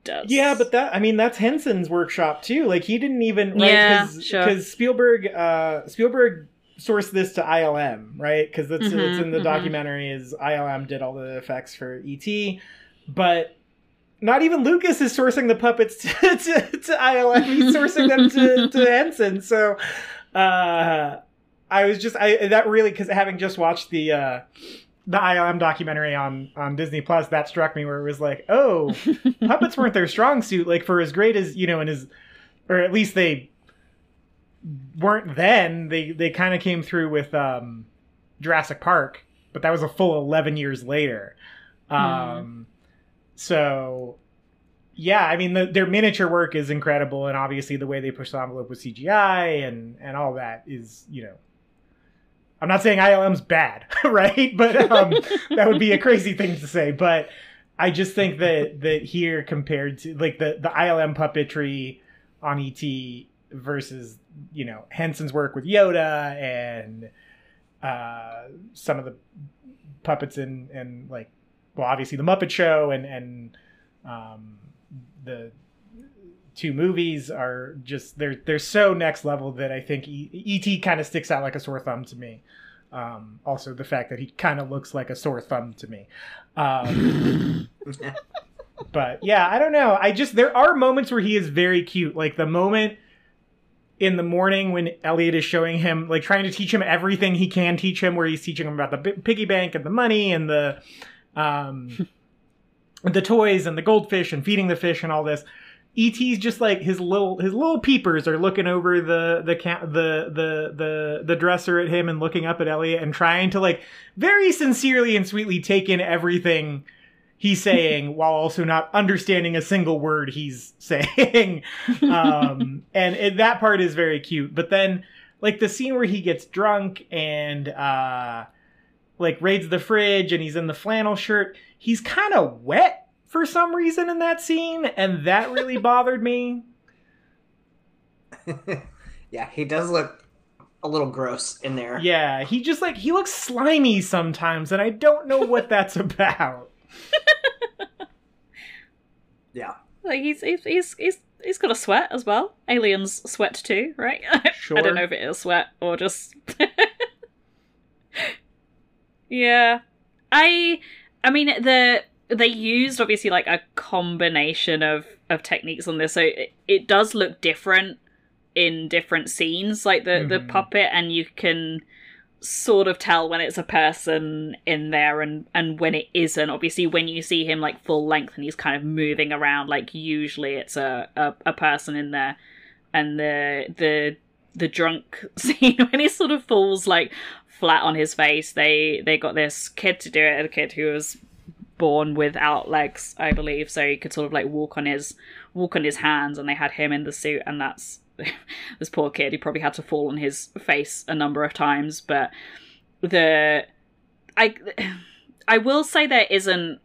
does Yeah, but that I mean that's Henson's workshop too. Like he didn't even right Yeah, because sure. Spielberg uh Spielberg sourced this to ILM, right? Because that's it's Mhm, in the mhm. documentary is ILM did all the effects for ET, but not even Lucas is sourcing the puppets to, to, to ILM. He's sourcing them to, to Henson. So uh I was just I that really because having just watched the uh the ILM documentary on on Disney Plus, that struck me where it was like, oh, puppets weren't their strong suit. Like for as great as you know, and as or at least they weren't then. They they kind of came through with um Jurassic Park, but that was a full eleven years later. Um, so yeah, I mean, the, their miniature work is incredible, and obviously the way they push the envelope with CGI and and all that is, you know, I'm not saying ILM's bad, right? But um, that would be a crazy thing to say. But I just think that that here compared to like the the ILM puppetry on ET versus you know Henson's work with Yoda and uh, some of the puppets in and like well obviously the Muppet Show and and um, the two movies are just they're they're so next level that I think e- ET kind of sticks out like a sore thumb to me. Um, also, the fact that he kind of looks like a sore thumb to me. Um, but yeah, I don't know. I just there are moments where he is very cute, like the moment in the morning when Elliot is showing him, like trying to teach him everything he can teach him, where he's teaching him about the bi- piggy bank and the money and the um, the toys and the goldfish and feeding the fish and all this. ET's just like his little his little peepers are looking over the the ca- the the the the dresser at him and looking up at Elliot and trying to like very sincerely and sweetly take in everything he's saying while also not understanding a single word he's saying. um, and it, that part is very cute. But then like the scene where he gets drunk and uh like raids the fridge and he's in the flannel shirt, he's kind of wet for some reason in that scene, and that really bothered me. yeah, he does look a little gross in there. Yeah, he just like he looks slimy sometimes, and I don't know what that's about. Yeah. Like he's he's he's he's, he's got a sweat as well. Aliens sweat too, right? Sure. I don't know if it is sweat or just. Yeah, I I mean the they used obviously like a combination of of techniques on this, so it, it does look different in different scenes, like the the Mhm. puppet, and you can sort of tell when it's a person in there and and when it isn't. Obviously when you see him like full length and he's kind of moving around like usually it's a a, a person in there. And the the the drunk scene when he sort of falls like flat on his face. They they got this kid to do it a kid who was born without legs i believe. So he could sort of like walk on his walk on his hands and they had him in the suit and that's this poor kid. He probably had to fall on his face a number of times but the i i will say there isn't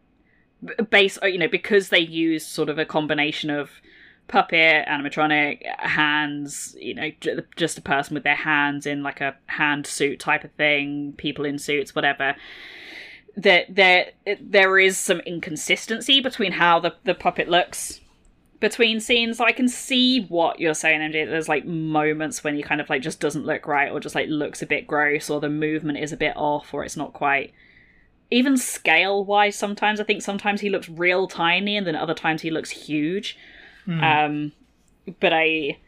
base you know because they use sort of a combination of puppet animatronic hands you know just a person with their hands in like a hand suit type of thing people in suits whatever that there there is some inconsistency between how the, the puppet looks between scenes. I can see what you're saying, MJ. There's like moments when he kind of like just doesn't look right, or just like looks a bit gross, or the movement is a bit off, or it's not quite. Even scale wise, sometimes I think sometimes he looks real tiny, and then other times he looks huge. Um, but I,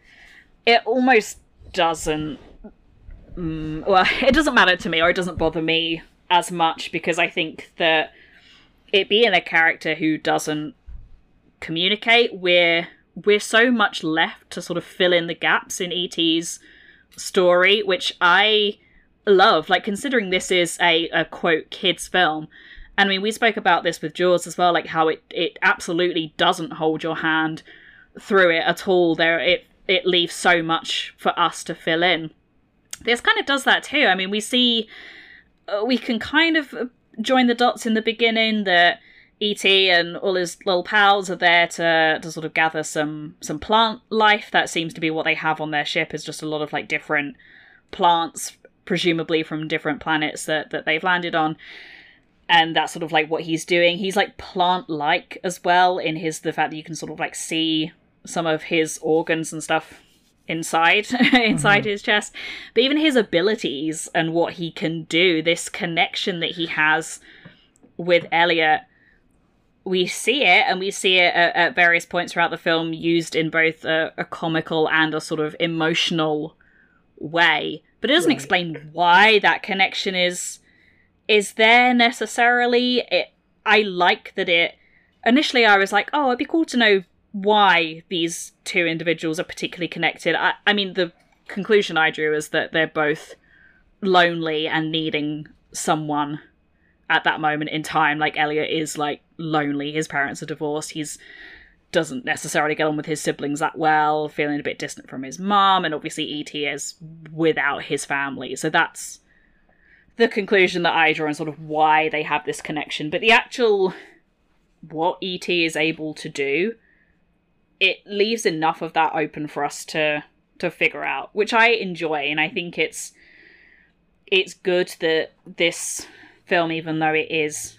it almost doesn't. Mm, well, it doesn't matter to me, or it doesn't bother me as much because I think that it being a character who doesn't communicate, we're we're so much left to sort of fill in the gaps in ET's story, which I love. Like considering this is a, a quote kids film. And I mean we spoke about this with Jaws as well, like how it, it absolutely doesn't hold your hand through it at all. There it it leaves so much for us to fill in. This kind of does that too. I mean, we see uh, we can kind of uh, join the dots in the beginning that ET and all his little pals are there to to sort of gather some some plant life. That seems to be what they have on their ship is just a lot of like different plants, presumably from different planets that that they've landed on. And that's sort of like what he's doing. He's like plant like as well in his the fact that you can sort of like see some of his organs and stuff inside mm-hmm. inside his chest but even his abilities and what he can do this connection that he has with elliot we see it and we see it at, at various points throughout the film used in both a, a comical and a sort of emotional way but it doesn't Right. explain why that connection is is there necessarily. It I like that it initially I was like, oh, it'd be cool to know why these two individuals are particularly connected. I, I mean, the conclusion I drew is that they're both lonely and needing someone at that moment in time. Like Elliot is like lonely. His parents are divorced. He's doesn't necessarily get on with his siblings that well, feeling a bit distant from his mom, and obviously ET is without his family. So that's the conclusion that I draw and sort of why they have this connection. But the actual what ET is able to do, it leaves enough of that open for us to to figure out, which I enjoy, and I think it's it's good that this film, even though it is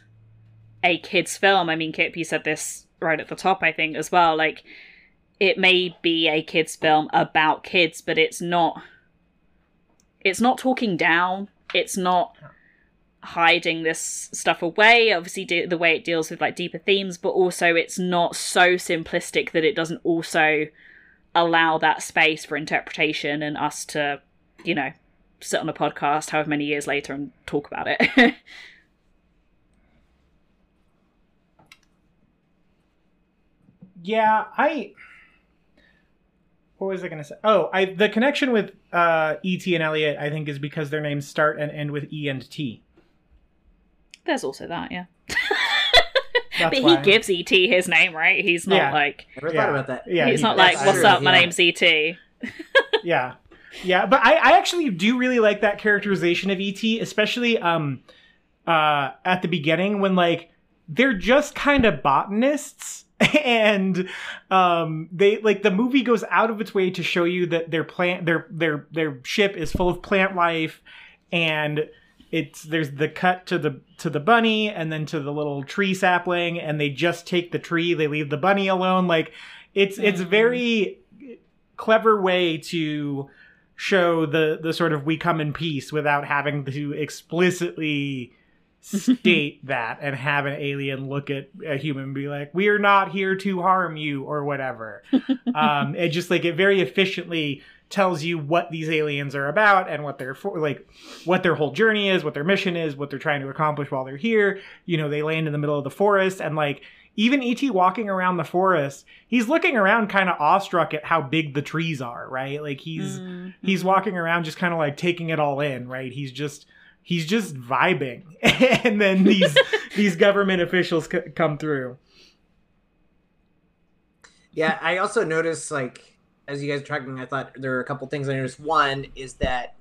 a kids' film, I mean, Kip, you said this right at the top, I think, as well. Like, it may be a kids' film about kids, but it's not. It's not talking down. It's not hiding this stuff away. Obviously, de- the way it deals with like deeper themes, but also it's not so simplistic that it doesn't also allow that space for interpretation and us to, you know, sit on a podcast however many years later and talk about it. Yeah, I. What was I going to say? Oh, I the connection with uh, E.T. and Elliot, I think, is because their names start and end with E and T. There's also that, yeah. That's but why. he gives ET his name, right? He's not Yeah. like Never Yeah. thought about that. Yeah, he's he- not like, "What's true, up? My name's ET." yeah yeah but I, I actually do really like that characterization of et especially um uh at the beginning when like they're just kind of botanists and um they like the movie goes out of its way to show you that their plant their their their ship is full of plant life and it's there's the cut to the to the bunny and then to the little tree sapling and they just take the tree they leave the bunny alone like it's it's Mhm. very clever way to show the the sort of we come in peace without having to explicitly state that and have an alien look at a human and be like we are not here to harm you or whatever um it just like it very efficiently tells you what these aliens are about and what they're for like what their whole journey is what their mission is what they're trying to accomplish while they're here. You know they land in the middle of the forest and like even et walking around the forest he's looking around kind of awestruck at how big the trees are right? Like he's Mm-hmm. he's walking around just kind of like taking it all in right? He's just he's just vibing. And then these these government officials c- come through. Yeah, I also noticed like as you guys were talking, I thought there were a couple things I noticed. One is that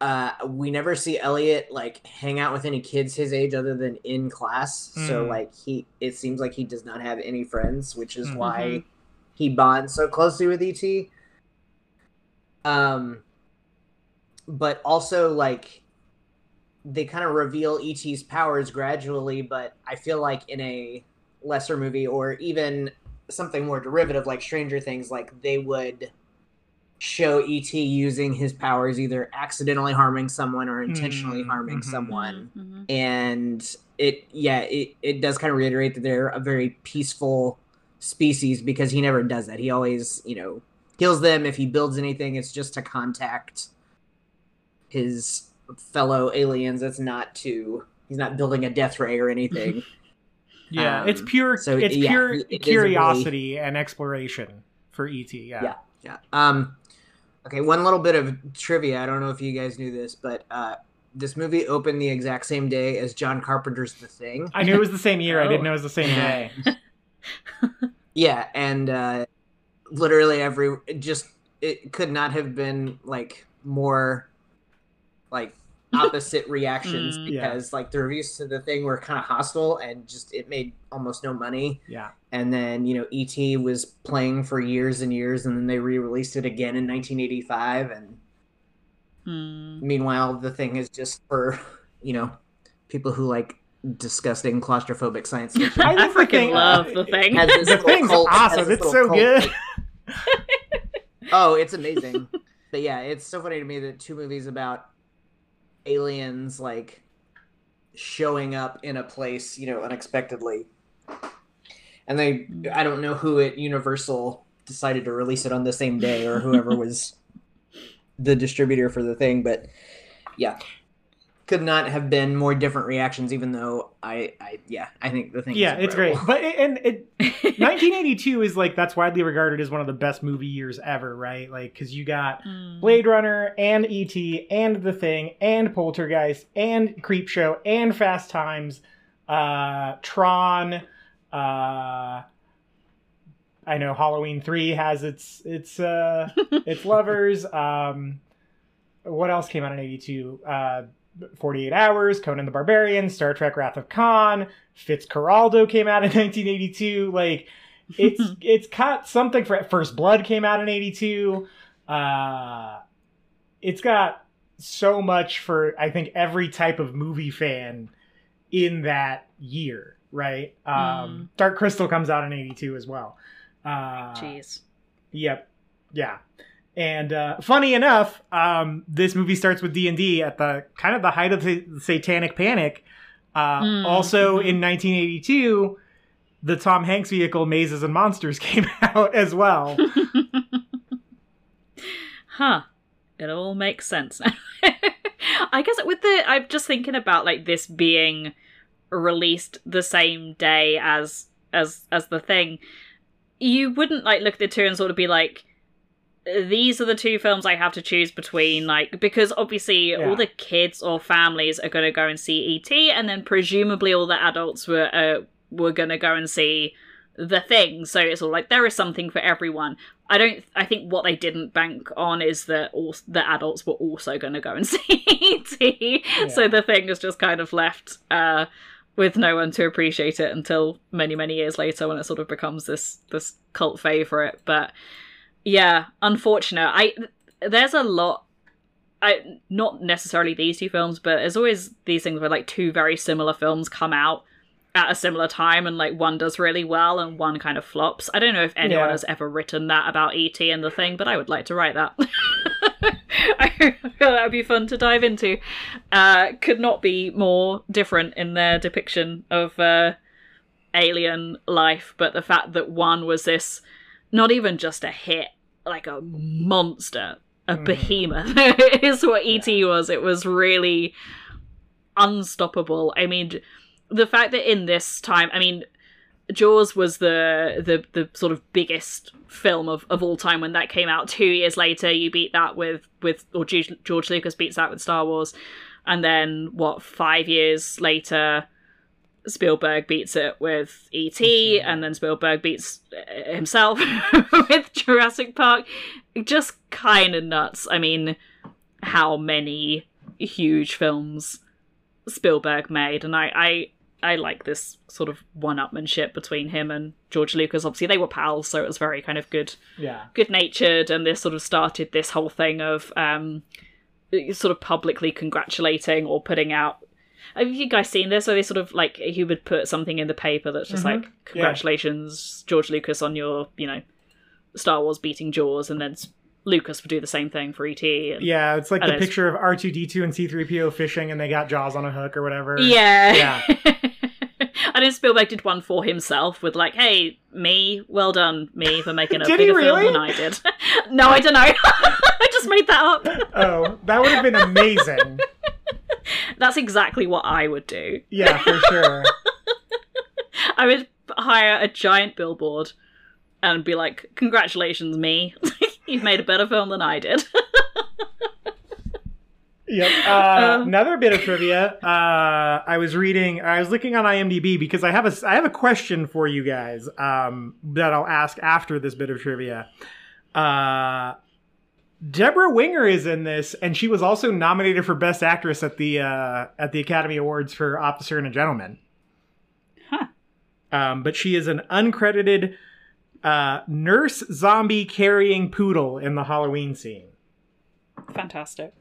uh we never see Elliot like hang out with any kids his age other than in class. So Mm. like he it seems like he does not have any friends, which is Mhm. why he bonds so closely with ET. Um but also like they kind of reveal ET's powers gradually, but I feel like in a lesser movie or even something more derivative like Stranger Things, like they would show ET using his powers either accidentally harming someone or intentionally Mm, harming mhm. someone. Mhm. And it yeah, it, it does kind of reiterate that they're a very peaceful species because he never does that. He always, you know, kills them if he builds anything, it's just to contact his fellow aliens. It's not to he's not building a death ray or anything. yeah Um, it's pure so, it's yeah, pure it a really- curiosity and exploration for et yeah, Yeah. Yeah. Um okay, one little bit of trivia. I don't know if you guys knew this, but uh this movie opened the exact same day as John Carpenter's The Thing. i knew it was the same year i Oh. didn't know it was the same day Yeah, and uh literally every it just it could not have been like more like opposite reactions Mm. Yeah. because like the reviews to the thing were kind of hostile and just it made almost no money yeah and then you know et was playing for years and years and then they re-released it again in 1985 and Mm. meanwhile the thing is just for you know people who like disgusting claustrophobic science fiction I I the freaking thing- love the thing. Has this the little thing's cult- has awesome this it's so cult, good oh it's amazing but yeah it's so funny to me that two movies about aliens like showing up in a place you know unexpectedly. And they i don't know who at universal decided to release it on the same day or whoever was the distributor for the thing, but yeah, could not have been more different reactions. Even though I, I yeah, I think the thing. is Yeah, it's great. But it, and it 1982 is like that's widely regarded as one of the best movie years ever, right? Like cuz you got Mm. Blade Runner and ET and The Thing and Poltergeist and Creepshow and Fast Times, uh, Tron. Uh, I know Halloween three has its its uh, its lovers. Um, what else came out in '82? Uh, 48 Hours, Conan the Barbarian, Star Trek Wrath of Khan, Fitzcarraldo came out in 1982. Like it's it's got something for First Blood came out in 82 uh it's got so much for i think every type of movie fan in that year right um dark crystal comes out in 82 as well uh Jeez. yep yeah and uh funny enough um this movie starts with d&d at the kind of the height of the satanic panic uh Mm, also mhm. in 1982 the tom hanks vehicle mazes and monsters came out as well Huh. It all makes sense now. I guess with the I'm just thinking about like this being released the same day as as as the thing. You wouldn't like look at the two and sort of be like these are the two films I have to choose between, like because obviously Yeah. all the kids or families are going to go and see ET, and then presumably all the adults were uh, were going to go and see the thing. So it's all like there is something for everyone. I don't. I think what they didn't bank on is that all the adults were also going to go and see ET. So the thing is just kind of left uh, with no one to appreciate it until many many years later when it sort of becomes this this cult favorite. But yeah, unfortunate. I there's a lot. I not necessarily these two films, but there's always these things where like two very similar films come out at a similar time and like one does really well and one kind of flops. I don't know if anyone Yeah. has ever written that about ET and the thing, but I would like to write that. I feel that would be fun to dive into. Uh, could not be more different in their depiction of uh, alien life, but the fact that one was this not even just a hit, like a monster, a Mm. behemoth is what ET was. It was really unstoppable. I mean, the fact that in this time, I mean, Jaws was the the the sort of biggest film of, of all time when that came out. Two years later, you beat that with with or George Lucas beats that with Star Wars, and then what? Five years later, Spielberg beats it with E.T., and then Spielberg beats uh, himself with Jurassic Park. Just kind of nuts. I mean, how many huge films Spielberg made, and I, I, I like this sort of one-upmanship between him and George Lucas. Obviously, they were pals, so it was very kind of good yeah good natured and this sort of started this whole thing of um sort of publicly congratulating or putting out have you guys seen this? Or they sort of like he would put something in the paper that's just Mhm. like congratulations, George Lucas, on your you know Star Wars beating Jaws, and then Lucas would do the same thing for ET. And, Yeah, it's like the it's- picture of R2D2 and C3PO fishing and they got Jaws on a hook or whatever. yeah, Yeah. I know Spielberg did one for himself with like, "Hey, me, well done, me for making a bigger really? film than I did." no, I don't know. I just made that up. Oh, that would have been amazing. That's exactly what I would do. Yeah, for sure. I would hire a giant billboard and be like, "Congratulations, me! You've made a better film than I did." Yep. Uh, Um. another bit of trivia. Uh, I was reading. I was looking on IMDb because I have a I have a question for you guys um, that I'll ask after this bit of trivia. Uh, Debra Winger is in this, and she was also nominated for Best Actress at the uh, at the Academy Awards for Officer and a Gentleman. Huh. Um, but she is an uncredited uh, nurse zombie carrying poodle in the Halloween scene Fantastic.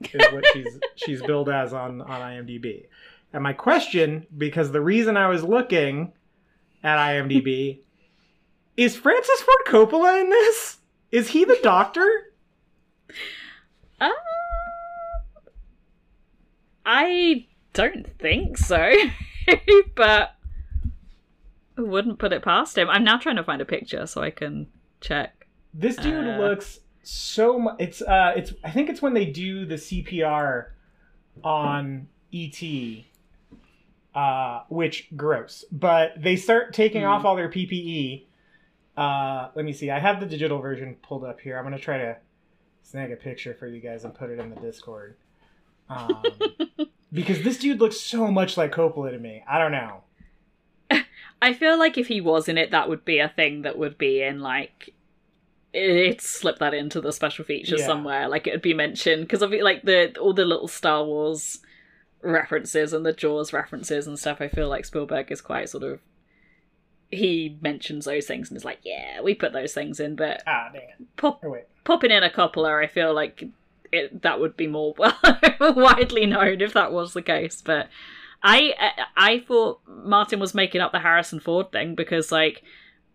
is what she's she's billed as on on IMDb. And my question, because the reason I was looking at IMDb, is Francis Ford Coppola in this? Is he the doctor? Uh, I don't think so, but I wouldn't put it past him. I'm now trying to find a picture so I can check. This dude Uh. looks so much. It's uh, it's I think it's when they do the CPR on ET, uh, which gross. But they start taking off all their PPE. Uh, let me see. I have the digital version pulled up here. I'm gonna try to snag a picture for you guys and put it in the Discord. Um, because this dude looks so much like Coppola to me. I don't know. I feel like if he was in it, that would be a thing that would be in like it slip that into the special feature Yeah. somewhere. Like it would be mentioned because of like the all the little Star Wars references and the Jaws references and stuff. I feel like Spielberg is quite sort of he mentions those things and is like, yeah, we put those things in, but Ah, dang it. pop, Oh wait. Popping in a Coppola, I feel like it, that would be more widely known if that was the case. But I I thought Martin was making up the Harrison Ford thing because like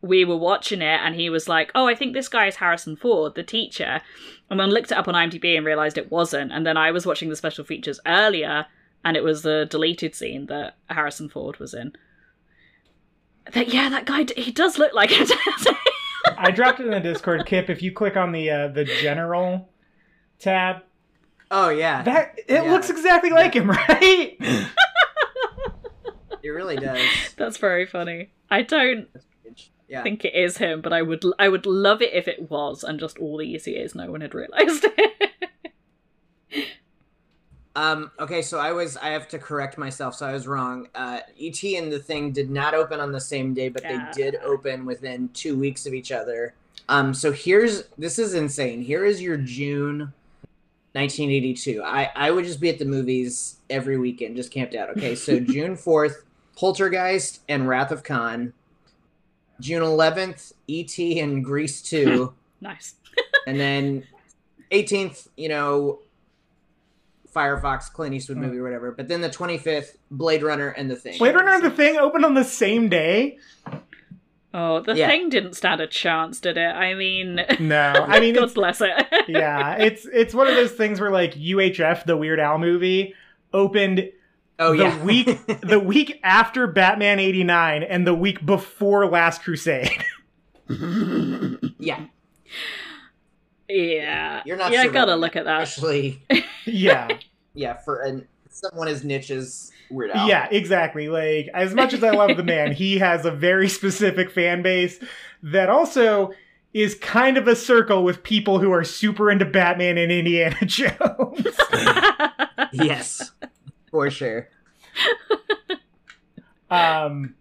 we were watching it and he was like, "Oh, I think this guy is Harrison Ford, the teacher," and then looked it up on IMDb and realized it wasn't. And then I was watching the special features earlier, and it was the deleted scene that Harrison Ford was in. That yeah, that guy he does look like it. I dropped it in the Discord, Kip. If you click on the uh, the general tab, Oh yeah, that it Yeah. looks exactly like him, right? it really does. That's very funny. I don't Yeah. think it is him, but I would I would love it if it was, and just all these years no one had realized it. Um, okay, so I was I have to correct myself, so I was wrong. Uh, ET and the Thing did not open on the same day, but Yeah. they did open within two weeks of each other. Um, so here's this is insane. Here is your June 1982. I I would just be at the movies every weekend, just camped out. Okay, so June 4th, Poltergeist and Wrath of Khan. June 11th, ET and Grease 2. nice. And then 18th, you know, Firefox, Clint Eastwood movie hmm. or whatever. But then the 25th, Blade Runner and The Thing. Blade Runner and the Thing opened on the same day. Oh, the Yeah. thing didn't stand a chance, did it? I mean, No, I mean, God it's, bless it. yeah, it's it's one of those things where like UHF, the Weird Al movie, opened Oh, the yeah. week the week after Batman '89 and the week before Last Crusade. yeah. Yeah, You're not Yeah, I gotta about look at that. Actually, yeah, yeah, for an, someone as niche as Weird Al. yeah, exactly. Like as much as I love the man, he has a very specific fan base that also is kind of a circle with people who are super into Batman and Indiana Jones. Yes. For sure. Um,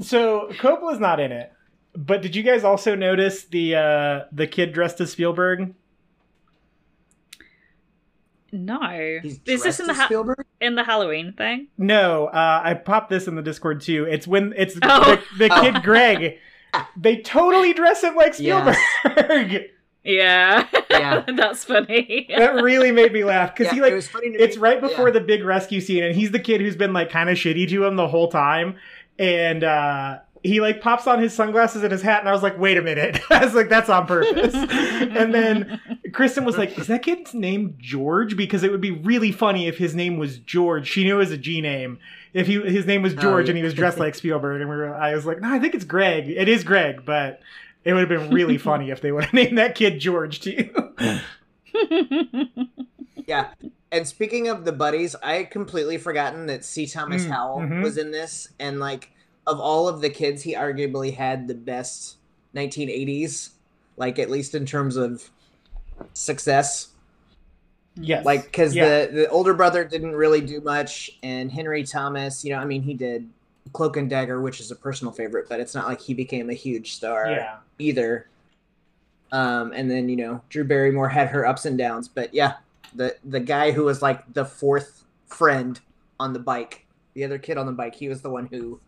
so Coppola's not in it, but did you guys also notice the uh, the kid dressed as Spielberg? no, He's is this in the ha- Spielberg? in the Halloween thing? No, uh, I popped this in the Discord too. It's when it's Oh. the, the Oh. kid Greg. They totally dress him like Yes. Spielberg. Yeah, Yeah. that's funny. that really made me laugh because Yeah, he like it was funny to it's me. right before Yeah. the big rescue scene and he's the kid who's been like kind of shitty to him the whole time and uh he like pops on his sunglasses and his hat and i was like wait a minute i was like that's on purpose and then kristen was like is that kid's name george because it would be really funny if his name was george she knew it was a g name if he his name was Oh, george yeah. and he was dressed like spielberg and we were i was like no i think it's greg it is greg but it would have been really funny if they would have named that kid george too Yeah. And speaking of the buddies, I had completely forgotten that C. Thomas Mm, Howell mhm. was in this. And like of all of the kids, he arguably had the best 1980s, like at least in terms of success. yes Like because Yeah. the the older brother didn't really do much, and Henry Thomas, you know, I mean, he did Cloak and Dagger, which is a personal favorite, but it's not like he became a huge star yeah either. Um, and then you know Drew Barrymore had her ups and downs, but yeah, the the guy who was like the fourth friend on the bike, the other kid on the bike, he was the one who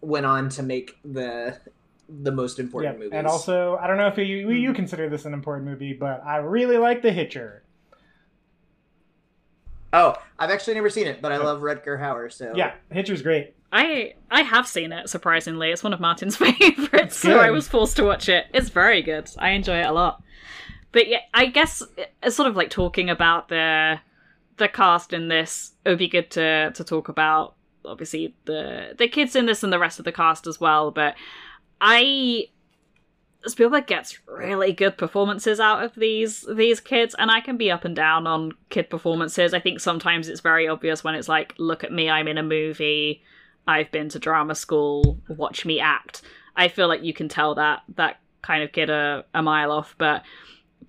went on to make the the most important Yep. movies. And also, I don't know if you you consider this an important movie, but I really like The Hitcher. oh, I've actually never seen it, but I love Rutger Hauer, so Yeah, Hitcher's great. I I have seen it. Surprisingly, it's one of Martin's favorites, so I was forced to watch it. It's very good. I enjoy it a lot. But yeah, I guess it's sort of like talking about the the cast in this. It would be good to to talk about obviously the the kids in this and the rest of the cast as well. But I Spielberg gets really good performances out of these these kids, and I can be up and down on kid performances. I think sometimes it's very obvious when it's like, "Look at me, I'm in a movie. I've been to drama school. Watch me act." I feel like you can tell that that kind of kid a, a mile off, but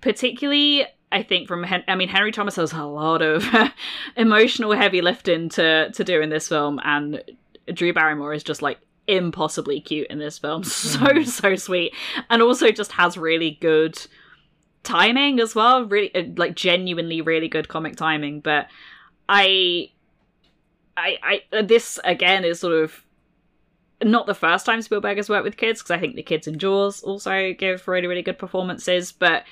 particularly I think from Hen- I mean Henry Thomas has a lot of emotional heavy lifting to to do in this film, and Drew Barrymore is just like impossibly cute in this film, so so sweet, and also just has really good timing as well, really uh, like genuinely really good comic timing. But I, I, I this again is sort of not the first time Spielberg has worked with kids because I think the kids in Jaws also give really really good performances, but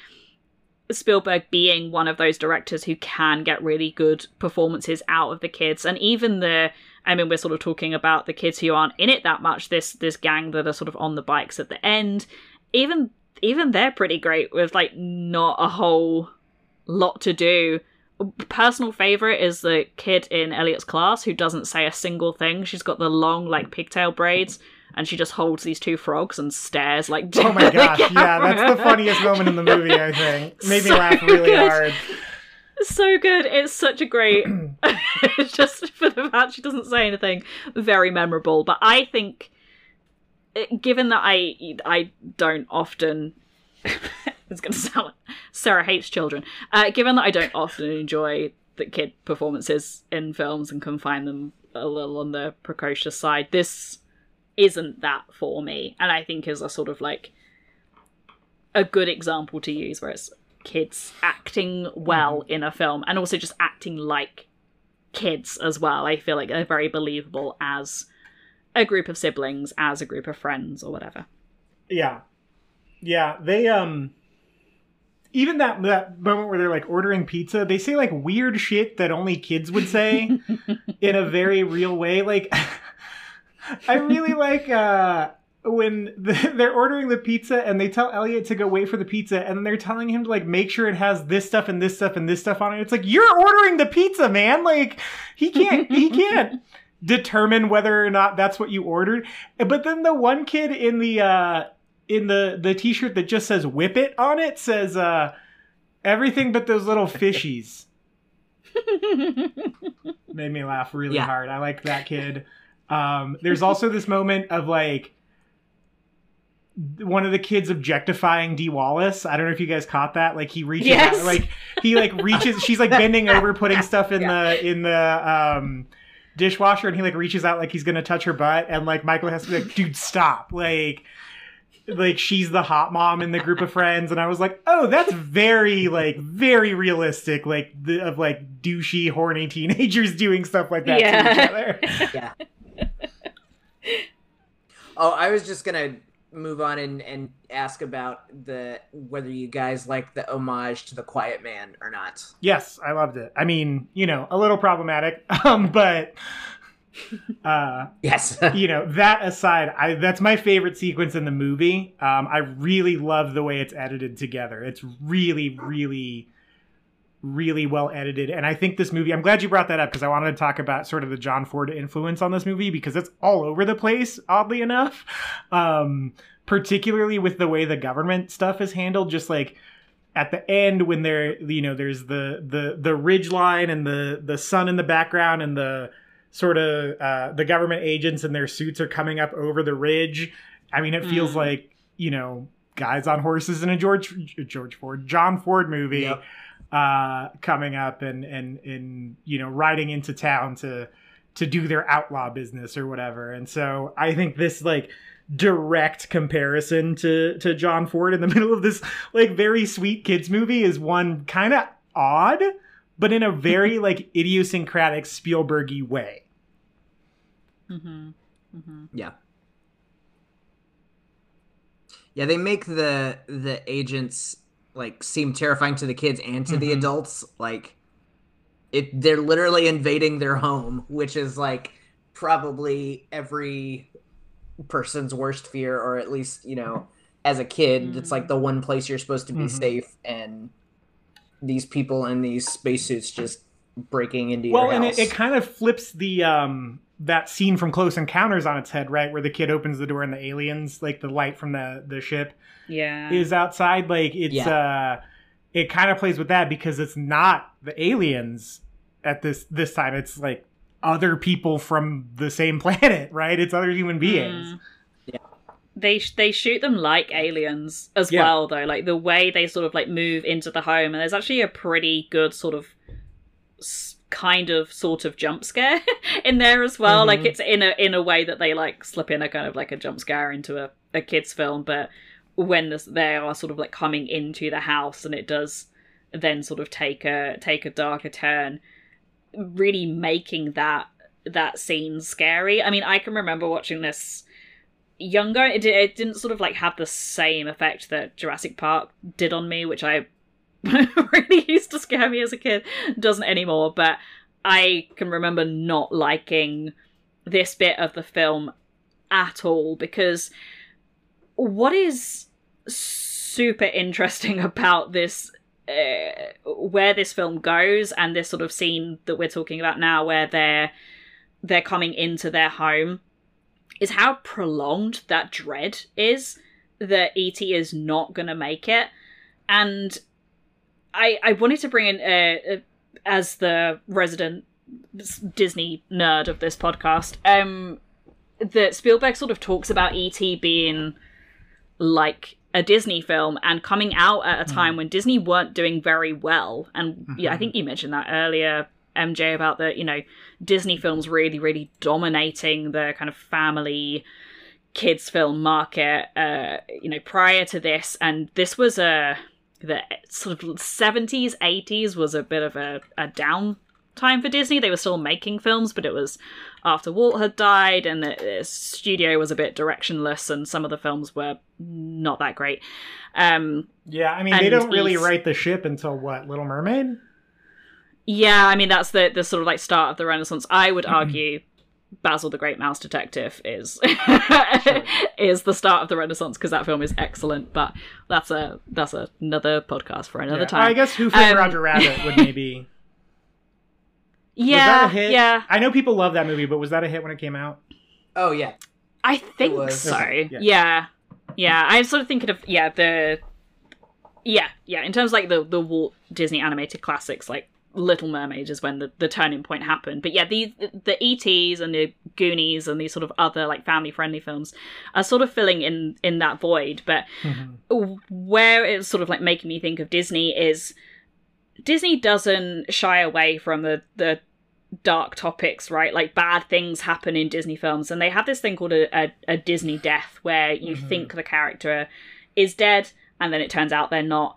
Spielberg being one of those directors who can get really good performances out of the kids. And even the I mean we're sort of talking about the kids who aren't in it that much this this gang that are sort of on the bikes at the end. Even even they're pretty great with like not a whole lot to do. Personal favorite is the kid in Elliot's class who doesn't say a single thing. She's got the long like pigtail braids and she just holds these two frogs and stares like Oh my gosh, yeah, that's the funniest moment in the movie, I think. Made me laugh really good. hard. so good. It's such a great. it's just for the fact she doesn't say anything, very memorable. But I think, eh, given that I I don't often. it's going to sound like Sarah hates children. Uh, given that I don't often enjoy the kid performances in films and can find them a little on the precocious side, this isn't that for me, and I think is a sort of like a good example to use where it's kids acting well in a film and also just acting like kids as well. I feel like they're very believable as a group of siblings, as a group of friends, or whatever. Yeah. Yeah, they um even that that moment where they're like ordering pizza, they say like weird shit that only kids would say in a very real way. Like I really like uh when the, they're ordering the pizza and they tell Elliot to go wait for the pizza and then they're telling him to like make sure it has this stuff and this stuff and this stuff on it. It's like you're ordering the pizza, man. Like he can't he can't determine whether or not that's what you ordered. But then the one kid in the uh in the the t-shirt that just says whip it on it says uh everything but those little fishies. Made me laugh really Yeah. hard. I like that kid. Um there's also this moment of like one of the kids objectifying Dee Wallace. I don't know if you guys caught that. Like he reaches Yes. out, like he like reaches she's like bending over putting stuff in the in the um dishwasher and he like reaches out like he's gonna touch her butt and like Michael has to be like, dude, stop. Like like she's the hot mom in the group of friends and I was like, oh, that's very like very realistic, like the of like douchey, horny teenagers doing stuff like that to each other. yeah. Oh, I was just gonna move on and, and ask about the whether you guys like the homage to the Quiet Man or not. Yes, I loved it. I mean, you know, a little problematic, um, but uh, Yes. you know, that aside, I that's my favorite sequence in the movie. Um, I really love the way it's edited together. It's really, really, really well edited, and I think this movie. I'm glad you brought that up because I wanted to talk about sort of the John Ford influence on this movie because it's all over the place. Oddly enough, um, particularly with the way the government stuff is handled, just like at the end when there you know there's the the the ridge line and the the sun in the background and the sort of uh, the government agents and their suits are coming up over the ridge. I mean, it feels Mm. like you know guys on horses in a George George Ford John Ford movie Yep. Uh, coming up and and and you know riding into town to to do their outlaw business or whatever. And so I think this like direct comparison to to John Ford in the middle of this like very sweet kids movie is one kind of odd, but in a very like idiosyncratic Spielbergy way. Mm-hmm. Mm-hmm. Yeah. Yeah, they make the the agents like seem terrifying to the kids and to the Mhm. adults. Like it they're literally invading their home, which is like probably every person's worst fear or at least, you know, as a kid, it's like the one place you're supposed to be Mhm. safe and these people in these spacesuits just breaking into Well, your and house. it, it kind of flips the um that scene from Close Encounters on its head, right, where the kid opens the door and the aliens, like the light from the the ship, Yeah. is outside. Like it's uh, it kind of plays with that because it's not the aliens at this this time. It's like other people from the same planet, right? It's other human beings. Mm. they sh- they shoot them like aliens as Yeah. well though like the way they sort of like move into the home and there's actually a pretty good sort of s- kind of sort of jump scare in there as well. Like Mhm. it's in a in a way that they like slip in a kind of like a jump scare into a, a kids film but when this, they are sort of like coming into the house and it does then sort of take a take a darker turn really making that that scene scary. I mean i can remember watching this younger. It, it didn't sort of like have the same effect that jurassic park did on me which i really used to scare me as a kid. Doesn't anymore but i can remember not liking this bit of the film at all because what is super interesting about this uh, where this film goes and this sort of scene that we're talking about now where they're they're coming into their home is how prolonged that dread is that ET is not going to make it. And I I wanted to bring in uh, uh, as the resident Disney nerd of this podcast um that Spielberg sort of talks about ET being like a Disney film and coming out at a time when Disney weren't doing very well. And yeah, I think you mentioned that earlier, MJ, about the, you know, Disney films really, really dominating the kind of family kids film market, uh, you know, prior to this. And this was a, the sort of 70s, 80s was a bit of a, a down time for Disney. They were still making films, but it was after Walt had died and the, studio was a bit directionless and some of the films were not that great. Um, Yeah, I mean they don't really write the ship until what Little Mermaid. yeah, I mean that's the the sort of like start of the Renaissance. I would argue Basil the Great Mouse Detective is is the start of the Renaissance because that film is excellent. But that's a that's another podcast for another Yeah. time. I guess Who Framed Um, Roger Rabbit would maybe. was yeah, that a hit? yeah. I know people love that movie, but was that a hit when it came out? Oh yeah, I think was. so. Okay, yeah. yeah. yeah, I'm sort of thinking of yeah the yeah yeah in terms of like the the Walt Disney animated classics like Little Mermaid is when the, the turning point happened. But yeah, these the ETs and the Goonies and these sort of other like family friendly films are sort of filling in in that void. But mm-hmm. where it's sort of like making me think of Disney is Disney doesn't shy away from the the dark topics, right? Like bad things happen in Disney films, and they have this thing called a, a, a Disney death, where you mm-hmm. think the character is dead, and then it turns out they're not.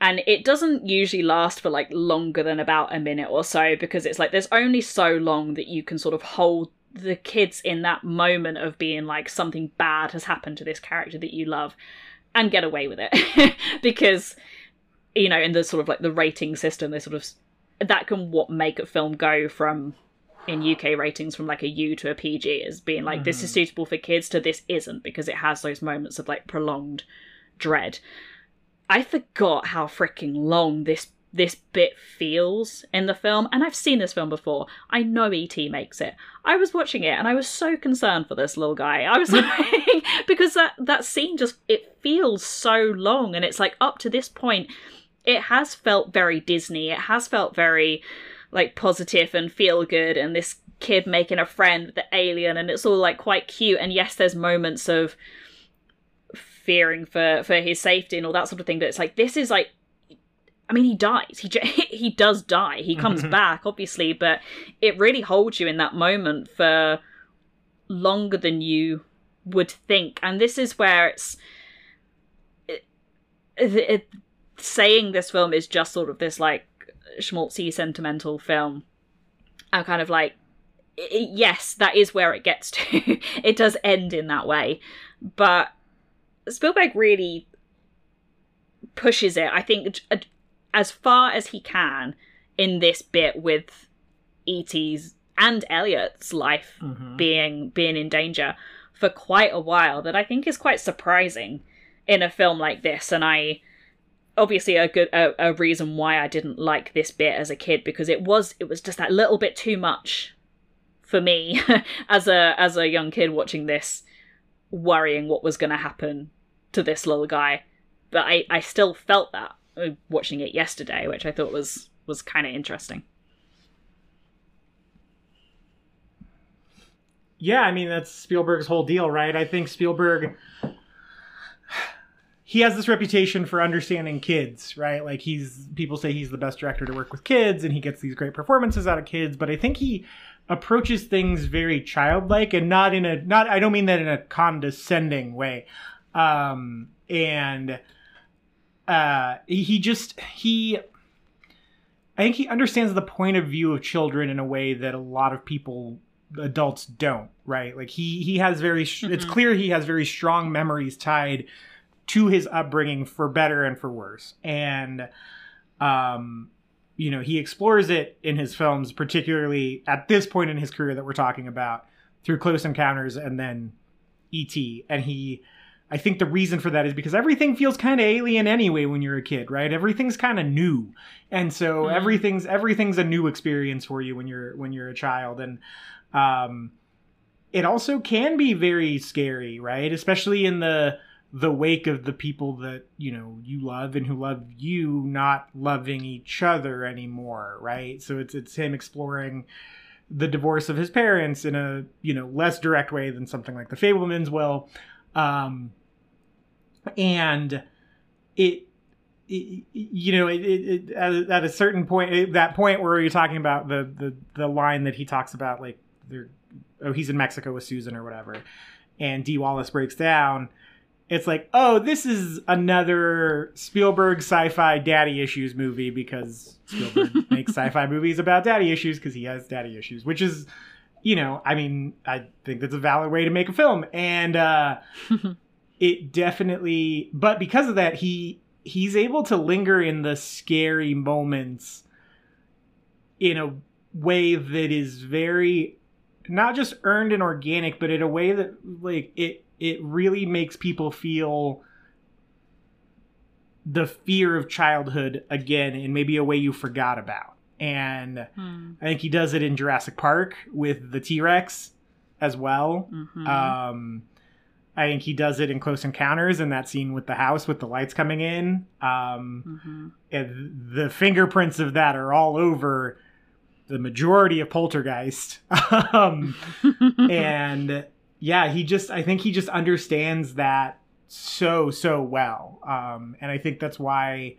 And it doesn't usually last for like longer than about a minute or so because it's like there's only so long that you can sort of hold the kids in that moment of being like something bad has happened to this character that you love and get away with it because you know in the sort of like the rating system they sort of that can what make a film go from in UK ratings from like a U to a PG as being like this is mm-hmm. suitable for kids to this isn't because it has those moments of like prolonged dread. I forgot how freaking long this this bit feels in the film and I've seen this film before. I know ET makes it. I was watching it and I was so concerned for this little guy. I was like because that that scene just it feels so long and it's like up to this point it has felt very Disney. It has felt very like positive and feel good and this kid making a friend with the alien and it's all like quite cute and yes there's moments of fearing for for his safety and all that sort of thing but it's like this is like I mean, he dies. He j- he does die. He comes back, obviously, but it really holds you in that moment for longer than you would think. And this is where it's it, it, saying this film is just sort of this like schmaltzy sentimental film. I'm kind of like, yes, that is where it gets to. it does end in that way, but Spielberg really pushes it. I think uh, as far as he can in this bit with ET's and Elliot's life mm-hmm. being being in danger for quite a while that I think is quite surprising in a film like this and I obviously a good a, a reason why I didn't like this bit as a kid because it was it was just that little bit too much for me as a as a young kid watching this, worrying what was going to happen to this little guy. But I I still felt that uh, watching it yesterday, which I thought was was kind of interesting. Yeah, I mean that's Spielberg's whole deal, right? I think Spielberg he has this reputation for understanding kids, right? Like he's people say he's the best director to work with kids and he gets these great performances out of kids, but I think he approaches things very childlike and not in a not I don't mean that in a condescending way. Um and uh he just he I think he understands the point of view of children in a way that a lot of people adults don't right? Like he he has very mm-hmm. it's clear he has very strong memories tied to his upbringing for better and for worse. And um you know he explores it in his films particularly at this point in his career that we're talking about through close encounters and then et and he i think the reason for that is because everything feels kind of alien anyway when you're a kid right everything's kind of new and so mm-hmm. everything's everything's a new experience for you when you're when you're a child and um, it also can be very scary, right? Especially in the the wake of the people that you know you love and who love you not loving each other anymore, right? So it's it's him exploring the divorce of his parents in a you know less direct way than something like the Fabelmans will, um, and it you know, it, it, it, at, a certain point, that point where you're talking about the, the the line that he talks about, like they're oh he's in Mexico with Susan or whatever, and Dee Wallace breaks down. It's like, oh, this is another Spielberg sci-fi daddy issues movie because Spielberg makes sci-fi movies about daddy issues because he has daddy issues, which is, you know, I mean, I think that's a valid way to make a film, and uh, it definitely. But because of that, he he's able to linger in the scary moments in a way that is very not just earned and organic, but in a way that like it it really makes people feel the fear of childhood again in maybe a way you forgot about. And hmm. I think he does it in Jurassic Park with the T Rex as well. Mm-hmm. Um, I think he does it in Close Encounters in that scene with the house with the lights coming in. Um, mm-hmm. And the fingerprints of that are all over the majority of Poltergeist. um, and yeah, he just, I think he just understands that so, so well. Um, and I think that's why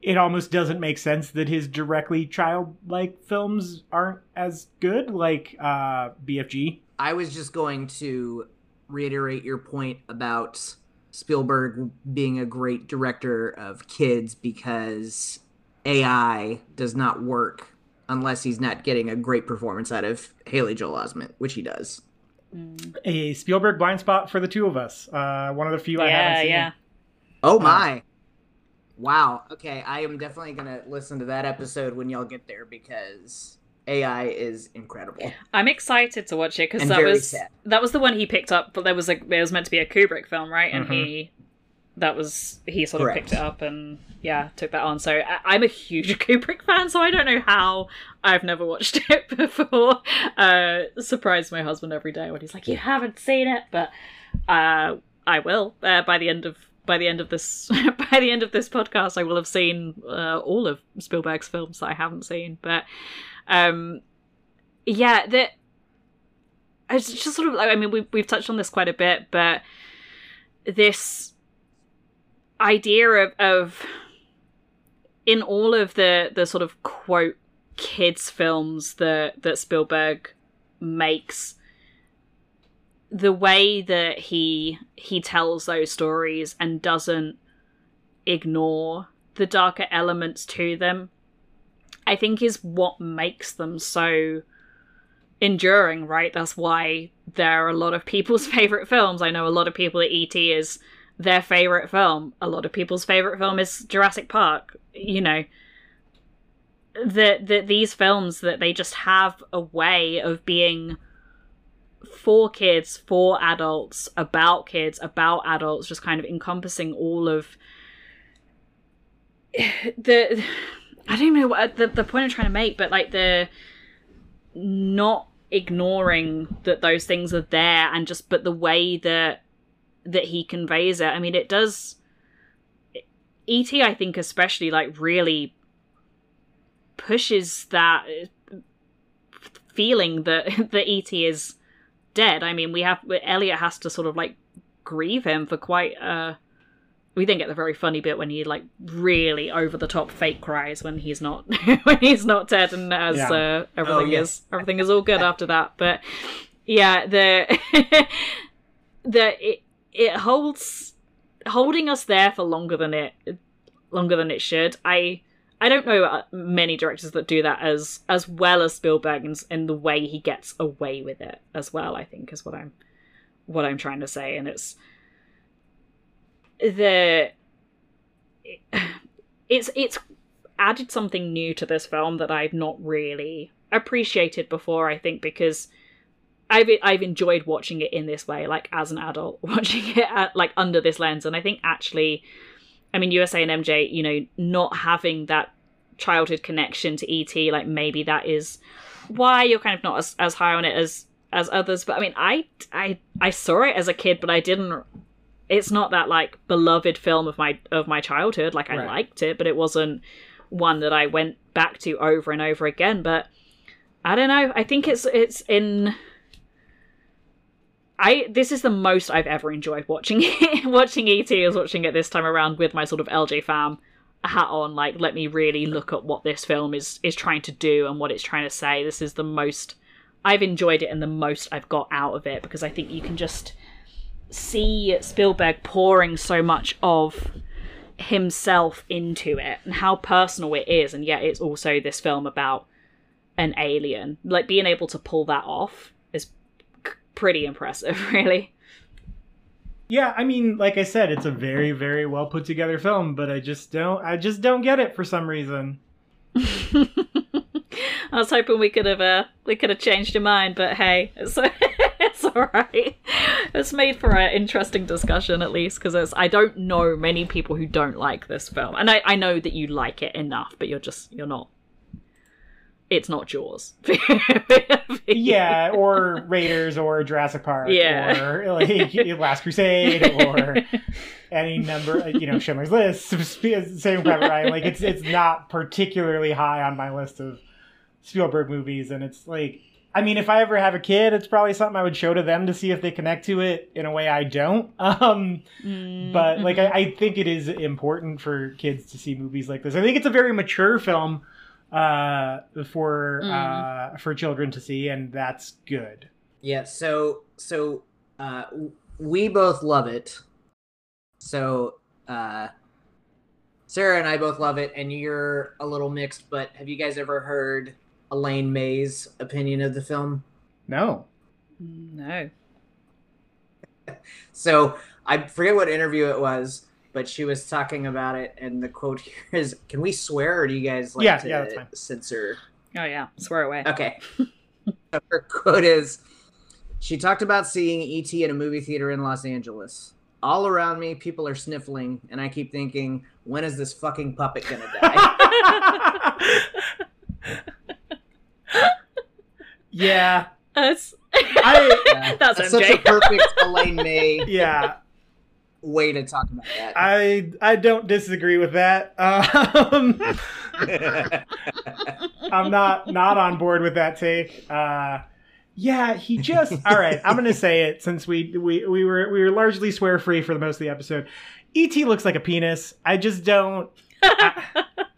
it almost doesn't make sense that his directly childlike films aren't as good, like uh, BFG. I was just going to reiterate your point about Spielberg being a great director of kids because AI does not work unless he's not getting a great performance out of Haley Joel Osment, which he does. A Spielberg blind spot for the two of us. Uh, one of the few yeah, I haven't seen. Yeah. Oh my. Wow. Okay, I am definitely gonna listen to that episode when y'all get there because AI is incredible. I'm excited to watch it because that was sad. that was the one he picked up, but there was like it was meant to be a Kubrick film, right? And mm-hmm. he that was he sort of picked it up and yeah took that on so I, am a huge kubrick fan so i don't know how i've never watched it before uh surprise my husband every day when he's like you haven't seen it but uh i will uh, by the end of by the end of this by the end of this podcast i will have seen uh, all of spielberg's films that i haven't seen. But um yeah that it's just sort of like i mean we've, we've touched on this quite a bit but this idea of, of in all of the the sort of quote kids films that that Spielberg makes the way that he he tells those stories and doesn't ignore the darker elements to them i think is what makes them so enduring right that's why there are a lot of people's favorite films i know a lot of people at et is their favorite film. A lot of people's favorite film is Jurassic Park. You know, that that these films that they just have a way of being for kids, for adults, about kids, about adults, just kind of encompassing all of the. I don't know what the the point I'm trying to make, but like the not ignoring that those things are there and just but the way that that he conveys it i mean it does et i think especially like really pushes that feeling that that et is dead i mean we have elliot has to sort of like grieve him for quite uh we then get the very funny bit when he like really over the top fake cries when he's not when he's not dead and as Yeah. uh, everything Oh, yeah. is everything is all good after that but yeah the the it, it holds holding us there for longer than it longer than it should i i don't know uh, many directors that do that as as well as spielberg in, in the way he gets away with it as well i think is what i'm what i'm trying to say and it's the it's it's added something new to this film that I've not really appreciated before. I think because I've I've enjoyed watching it in this way, like as an adult, watching it at, like under this lens, and I think actually, I mean, USA and MJ, you know, not having that childhood connection to ET, like maybe that is why you're kind of not as, as high on it as as others. But I mean, I I I saw it as a kid, but I didn't it's not that like beloved film of my of my childhood like i Right. liked it but it wasn't one that i went back to over and over again but i don't know i think it's it's in i this is the most i've ever enjoyed watching it watching et is watching it this time around with my sort of lj fam hat on like let me really look at what this film is is trying to do and what it's trying to say this is the most i've enjoyed it and the most i've got out of it because i think you can just see Spielberg pouring so much of himself into it and how personal it is, and yet it's also this film about an alien. Like being able to pull that off pretty impressive, really. Yeah, I mean, like I said, it's a very, very well put together film, but I just don't, I just don't get it for some reason. I was hoping we could have uh, we could have changed your mind, but hey, it's it's all right. It's made for an interesting discussion at least because I don't know many people who don't like this film, and I I know that you like it enough, but you're just you're not. It's not Jaws. Yeah, or Raiders, or Jurassic Park, Yeah. or like Last Crusade, or any number, uh, you know, Schindler's List, same Private Ryan. Like it's it's not particularly high on my list of Spielberg movies, and it's like, I mean, if I ever have a kid, it's probably something I would show to them to see if they connect to it in a way I don't. Um, mm, but like, I, mm-hmm. I think it is important for kids to see movies like this. I think it's a very mature film uh for uh for children to see and that's good Yeah, so so uh we both love it. So uh Sarah and I both love it and you're a little mixed, but have you guys ever heard Elaine May's opinion of the film? no no. So I forget what interview it was, but she was talking about it and the quote here is can we swear or do you guys like Yeah, to yeah, that's fine. censor Oh yeah, swear away. Okay. Her quote is She talked about seeing E.T. in a movie theater in Los Angeles. All around me, people are sniffling, and I keep thinking, when is this fucking puppet gonna die? yeah That's i Yeah. That's That's such a perfect Elaine May yeah way to talk about that. i i don't disagree with that um i'm not not on board with that take uh yeah he just all right i'm gonna say it since we we we were we were largely swear free for the most of the episode et looks like a penis i just don't I-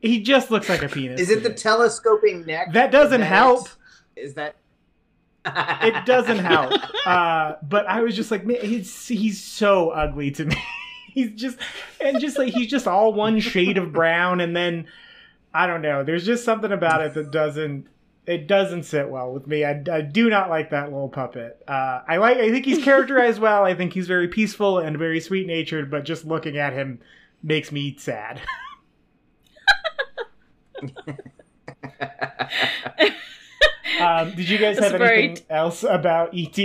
he just looks like a penis is it the telescoping neck? That doesn't that help. Is that it doesn't help. Uh, but I was just like, man, he's he's so ugly to me. he's just and just like he's just all one shade of brown, and then I don't know. There's just something about it that doesn't it doesn't sit well with me. I, I do not like that little puppet. Uh, I like. I think he's characterized well. I think he's very peaceful and very sweet natured. But just looking at him makes me sad. um, did you guys That's have very- anything else about ET?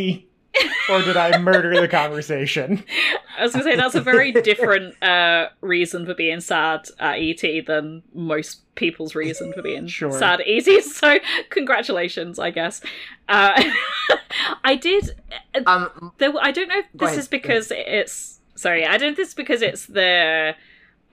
or did I murder the conversation? I was gonna say that's a very different uh, reason for being sad at ET than most people's reason for being Sure. sad at ET. So congratulations, I guess. Uh, I did. Um, There, I don't know if this ahead, is because it's sorry. I don't know if this is because it's the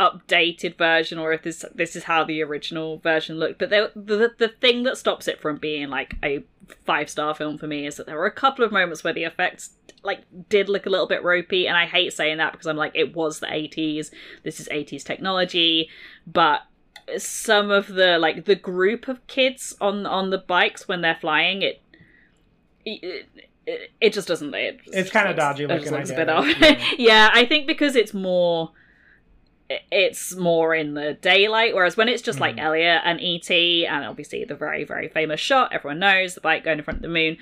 updated version or if this this is how the original version looked. But there, the the thing that stops it from being like a five star film for me is that there were a couple of moments where the effects like did look a little bit ropey, and I hate saying that because I'm like it was the 80s. This is 80s technology, but some of the like the group of kids on on the bikes when they're flying it it, it, it just doesn't it It's kinda dodgy it looking, just looks a bit off. yeah. yeah i think because it's more it's more in the daylight whereas when it's just like Mm. elliot and et and obviously the very very famous shot everyone knows the bike going in front of the moon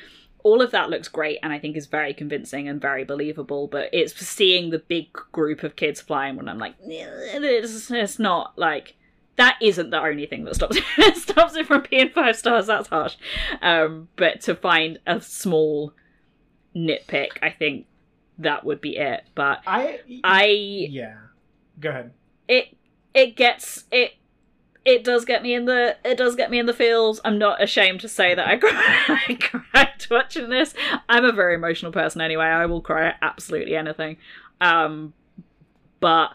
all of that looks great and i think is very convincing and very believable but it's seeing the big group of kids flying when i'm like it's, it's not like that isn't the only thing that stops it stops it from being five stars that's harsh um but to find a small nitpick i think that would be it but I i yeah. Go ahead. It it gets it it does get me in the it does get me in the feels. I'm not ashamed to say that I cried, I watching this. I'm a very emotional person anyway. I will cry at absolutely anything. Um but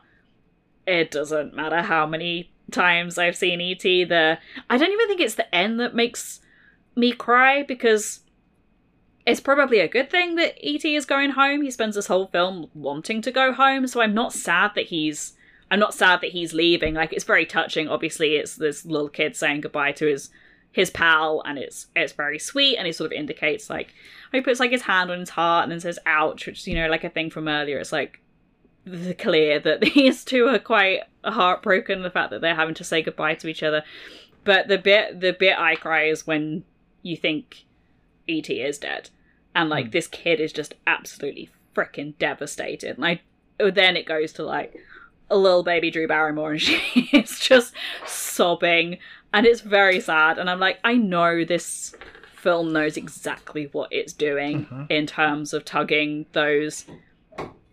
it doesn't matter how many times I've seen ET the I don't even think it's the end that makes me cry because it's probably a good thing that ET is going home. He spends this whole film wanting to go home, so I'm not sad that he's I'm not sad that he's leaving. Like it's very touching. Obviously, it's this little kid saying goodbye to his his pal, and it's it's very sweet. And he sort of indicates like he puts like his hand on his heart and then says "ouch," which you know like a thing from earlier. It's like the- clear that these two are quite heartbroken. The fact that they're having to say goodbye to each other. But the bit the bit I cry is when you think ET is dead, and like hmm. this kid is just absolutely freaking devastated. And I then it goes to like a little baby Drew Barrymore, and she is just sobbing, and it's very sad. And I'm like, I know this film knows exactly what it's doing Mhm. in terms of tugging those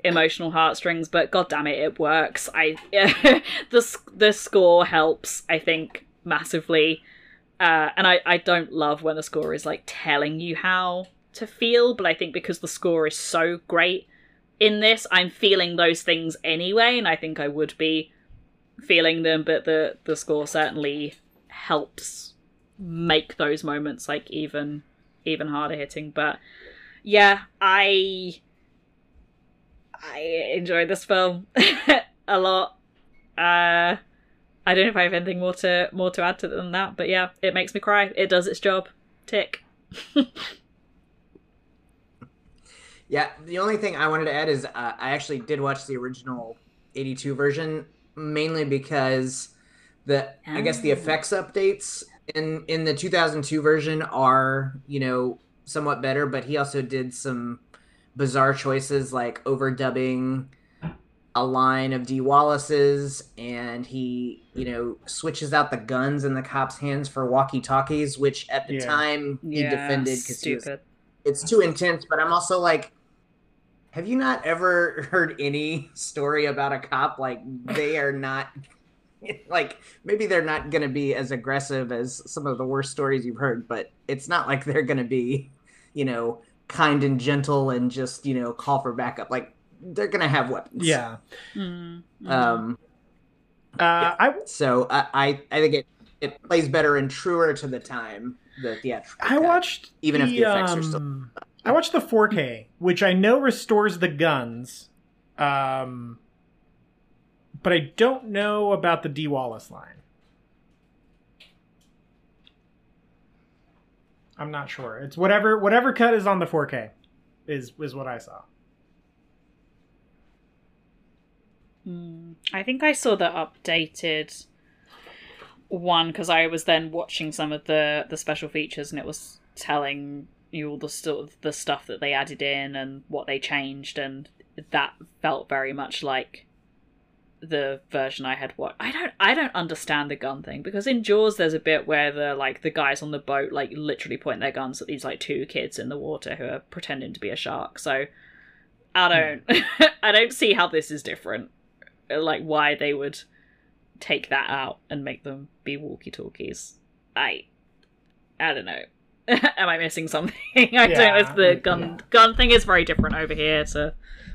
emotional heartstrings, but god damn it, it works. I the the score helps, I think, massively. Uh, and I, I don't love when the score is like telling you how to feel, but I think because the score is so great in this, I'm feeling those things anyway, and I think I would be feeling them, but the the score certainly helps make those moments like even even harder hitting. But yeah, I I enjoyed this film a lot. Uh I don't know if I have anything more to more to add to than that, but yeah, it makes me cry. It does its job. Tick. Yeah, the only thing I wanted to add is uh, I actually did watch the original 82 version mainly because the I guess the Ah. effects updates in in the 2002 version are, you know, somewhat better, but he also did some bizarre choices like overdubbing a line of Dee Wallace's and he, you know, switches out the guns in the cops' hands for walkie-talkies, which at the Yeah. time he yeah, defended because he was it's too intense but i'm also like have you not ever heard any story about a cop like they are not like maybe they're not going to be as aggressive as some of the worst stories you've heard but it's not like they're going to be you know kind and gentle and just you know call for backup like they're going to have weapons Yeah. Mm, mm. um Uh, I so i i, I think it it plays better and truer to the time the theatrical I cut. watched Even if the effects are still- um, I watched the 4K, which I know restores the guns, um, but I don't know about the Dee Wallace line. I'm not sure. It's whatever whatever cut is on the 4K is is what I saw. Mm, I think I saw the updated one because I was then watching some of the the special features and it was telling you all the stu- the stuff that they added in and what they changed and that felt very much like the version I had watched. I don't I don't understand the gun thing because in Jaws there's a bit where the like the guys on the boat like literally point their guns at these like two kids in the water who are pretending to be a shark. So I hmm. don't I don't see how this is different. Like why they would take that out and make them be walkie talkies. I I don't know. Am I missing something? I don't know if the gun yeah. gun thing is very different over here to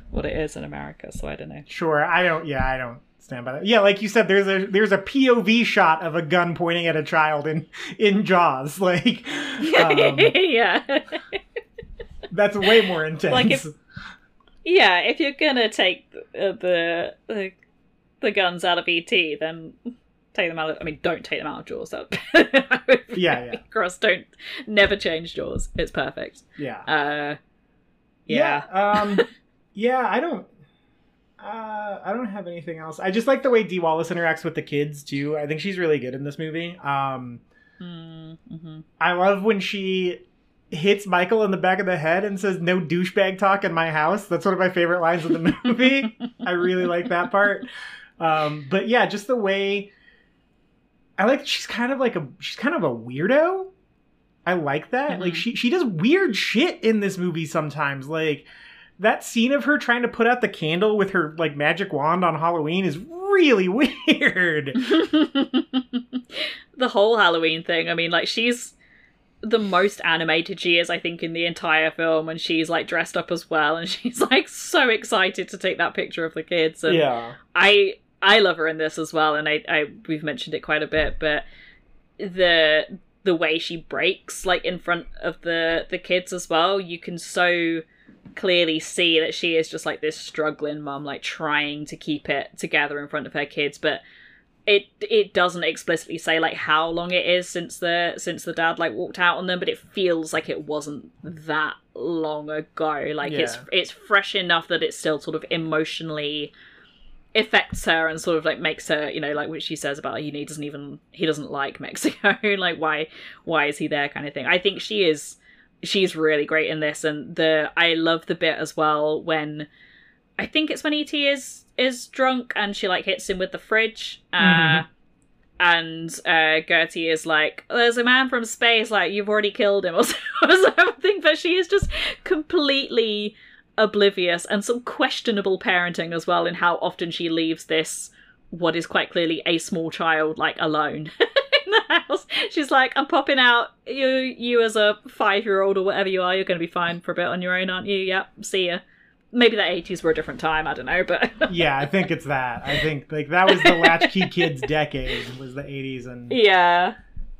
what it is in America, so I don't know. Sure, I don't. Yeah, I don't stand by that. Yeah, like you said, there's a there's a POV shot of a gun pointing at a child in in Jaws. Like, um, yeah. that's way more intense. Like if- yeah, if you're gonna take the, the the guns out of ET, then take them out of. I mean, don't take them out of Jaws. That Yeah, yeah. Cross, don't never change Jaws. It's perfect. yeah, Uh, yeah. um, yeah. I don't. Uh, I don't have anything else. I just like the way Dee Wallace interacts with the kids too. I think she's really good in this movie. Um, Mm-hmm. I love when she hits Michael in the back of the head and says, "No douchebag talk in my house." That's one of my favorite lines of the movie. I really like that part. Um, but yeah, just the way I like. She's kind of like a. She's kind of a weirdo. I like that. Like Mhm. she she does weird shit in this movie sometimes. Like that scene of her trying to put out the candle with her like magic wand on Halloween is really weird. the whole Halloween thing. I mean, like she's the most animated she is, I think, in the entire film, and she's like dressed up as well, and she's like so excited to take that picture of the kids. And yeah. I I love her in this as well, and I, I we've mentioned it quite a bit, but the the way she breaks like in front of the the kids as well, you can so clearly see that she is just like this struggling mum, like trying to keep it together in front of her kids, but it it doesn't explicitly say like how long it is since the since the dad like walked out on them, but it feels like it wasn't that long ago. Like it's Yeah. it's fresh enough that it's still sort of emotionally affects her and sort of like makes her you know like what she says about he doesn't even he doesn't like mexico like why why is he there kind of thing i think she is she's really great in this and the i love the bit as well when i think it's when et is is drunk and she like hits him with the fridge uh Mhm. and uh gertie is like there's a man from space like you've already killed him or something but she is just completely oblivious and some questionable parenting as well in how often she leaves this what is quite clearly a small child like alone in the house. She's like i'm popping out. You you as a five year old or whatever you are you're going to be fine for a bit on your own aren't you? Yep see ya. Maybe the 80s were a different time i don't know but yeah, I think it's that. I think like that was the latchkey kids decade was the 80s and yeah.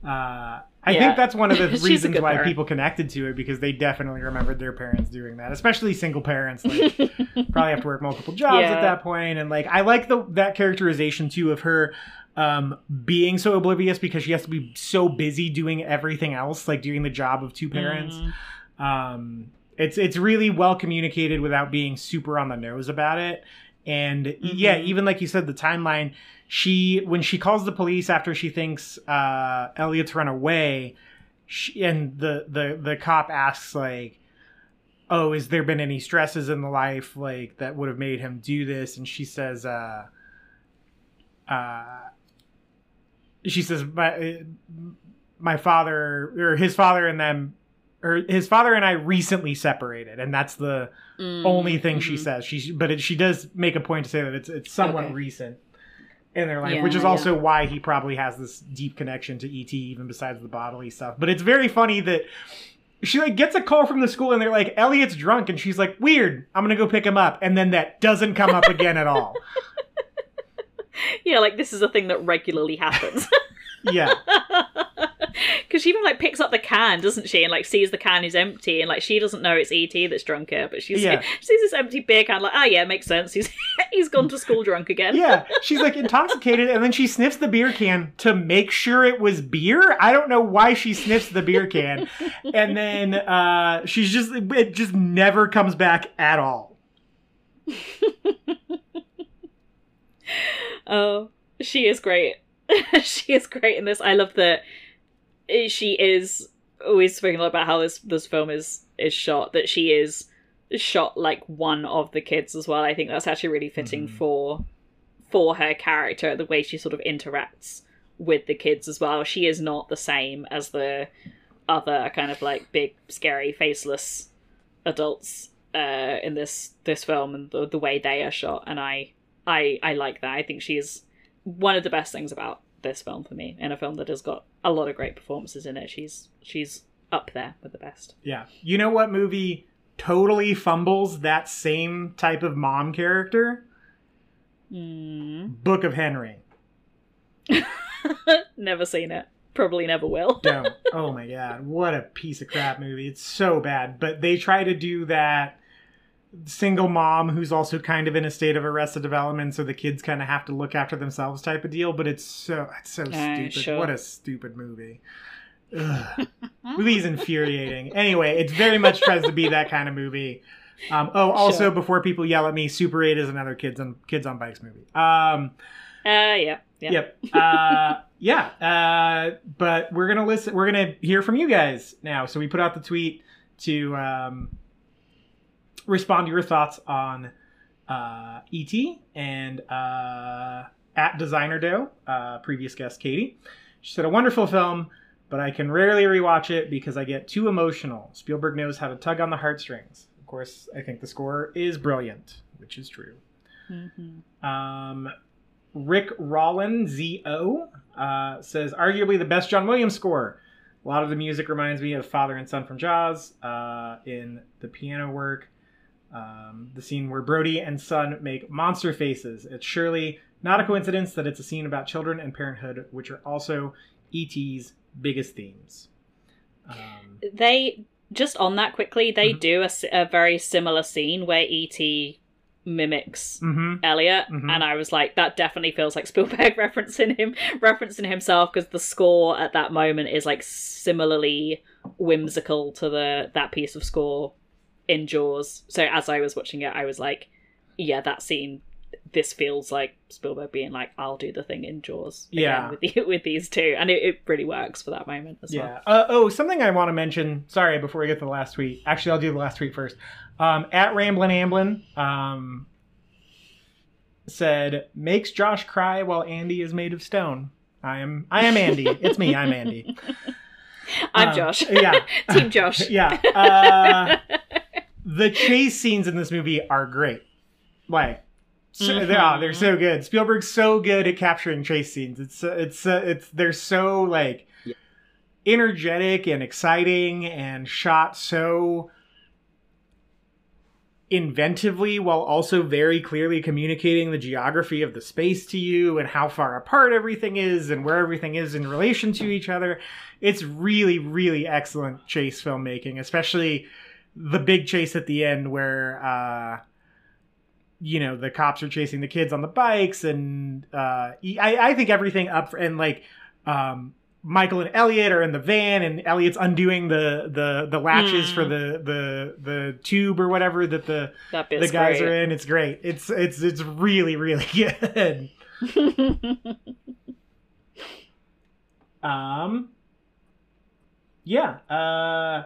uh I Yeah. think that's one of the reasons why parent. people connected to it because they definitely remembered their parents doing that, especially single parents like probably have to work multiple jobs Yeah. at that point and like I like the that characterization too of her um being so oblivious because she has to be so busy doing everything else like doing the job of two parents. Mm. um it's it's really well communicated without being super on the nose about it and yeah Mhm. even like you said the timeline she when she calls the police after she thinks uh elliot's run away she, and the the the cop asks like oh has there been any stresses in the life like that would have made him do this and she says uh uh she says my my father or his father and them or his father and I recently separated, and that's the Mm, only thing she mhm. says. She but it, she does make a point to say that it's it's somewhat Okay. recent in their life, Yeah, which is yeah. also why he probably has this deep connection to ET, even besides the bodily stuff. But it's very funny that she like gets a call from the school and they're like, "Elliot's drunk," and she's like, "Weird, I'm gonna go pick him up," and then that doesn't come up again at all. yeah like this is a thing that regularly happens Yeah, Because she even like picks up the can, doesn't she, and like sees the can is empty, and like she doesn't know it's ET that's drunk here, but she's Yeah. she sees this empty beer can, like, oh yeah, makes sense. He's he's gone to school drunk again. yeah. She's like intoxicated, and then she sniffs the beer can to make sure it was beer. I don't know why she sniffs the beer can, and then uh, she's just it just never comes back at all. Oh, she is great. she is great in this. I love that she is always speaking a lot about how this this film is is shot. That she is shot like one of the kids as well. I think that's actually really fitting Mhm. for for her character, the way she sort of interacts with the kids as well. She is not the same as the other kind of like big, scary, faceless adults uh, in this this film and the, the way they are shot. And I, I, I like that. I think she's one of the best things about this film for me. In a film that has got a lot of great performances in it, she's she's up there with the best. Yeah. You know what movie totally fumbles that same type of mom character? Mm. Book of Henry. never seen it. Probably never will. Don't. Oh my god, what a piece of crap movie. It's so bad. But they try to do that single mom who's also kind of in a state of arrested development, so the kids kind of have to look after themselves type of deal. But it's so it's so stupid. sure. What a stupid movie. Movie's infuriating. Anyway, it very much tries to be that kind of movie. Um, oh, also Sure. before people yell at me, Super Eight is another kids on kids on bikes movie. Um, Uh, yeah, yeah. Yep. Uh, yeah. Uh, but we're gonna listen. We're gonna hear from you guys now. So we put out the tweet to um, respond to your thoughts on uh, ET and uh, at Designer Doe, uh, previous guest Katie. She said a wonderful film, but I can rarely rewatch it because I get too emotional. Spielberg knows how to tug on the heartstrings. Of course, I think the score is brilliant, which is true. Mhm. Um, Rick Rollin ZO uh, says arguably the best John Williams score. A lot of the music reminds me of Father and Son from Jaws uh, in the piano work. Um, the scene where Brody and Son make monster faces. It's surely not a coincidence that it's a scene about children and parenthood, which are also E.T.'s biggest themes. Um, They just on that quickly. They Mhm. do a very similar scene where ET mimics mhm. Elliott, Mhm. and I was like, that definitely feels like Spielberg referencing him, referencing himself, because the score at that moment is like similarly whimsical to the that piece of score in Jaws. So as I was watching it, I was like, yeah, that scene. This feels like Spielberg being like, "I'll do the thing in Jaws." Yeah. with the, with these two, and it, it really works for that moment as well. Yeah. Uh, oh, something I want to mention. Sorry, before we get to the last tweet. Actually, I'll do the last tweet first. Um, at Ramblin' Amblin um, said, "Makes Josh cry while Andy is made of stone." I am. I am Andy. it's me. I'm Andy. I'm Um, Josh. yeah. Team Josh. Yeah. Uh, the chase scenes in this movie are great. Like, so, they are. They're so good. Spielberg's so good at capturing chase scenes. It's uh, it's uh, it's they're so like Yeah. energetic and exciting and shot so inventively while also very clearly communicating the geography of the space to you and how far apart everything is and where everything is in relation to each other. It's really, really excellent chase filmmaking, especially the big chase at the end where uh you know the cops are chasing the kids on the bikes and uh I, I think everything up and like um Michael and Elliott are in the van, and Elliott's undoing the the the latches Mm. for the the the tube or whatever that the That the guys great. are in. It's great. It's it's it's really really good. Um, yeah. Uh,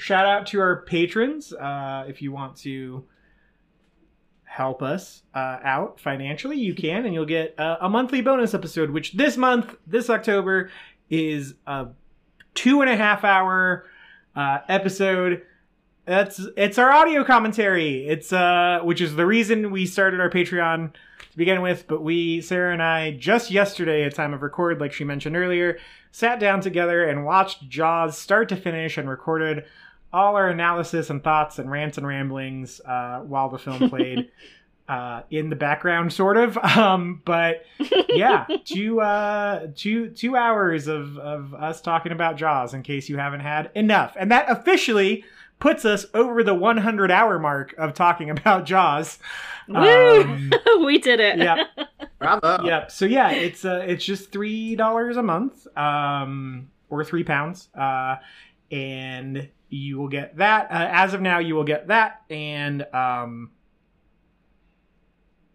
shout out to our patrons. Uh, if you want to help us uh, out financially, you can, and you'll get uh, a monthly bonus episode. Which this month, this October, is a two and a half hour uh, episode. That's it's our audio commentary. It's uh, which is the reason we started our Patreon to begin with. But we, Sarah and I, just yesterday at time of record, like she mentioned earlier, sat down together and watched Jaws start to finish and recorded all our analysis and thoughts and rants and ramblings uh, while the film played. Uh, in the background, sort of, um, but yeah, two uh, two two hours of of us talking about Jaws. In case you haven't had enough, and that officially puts us over the 100 hour mark of talking about Jaws. Woo! Um, we did it. yeah, Bravo. yep. So yeah, it's uh, it's just three dollars a month, um, or three pounds, uh, and you will get that. Uh, as of now, you will get that and um,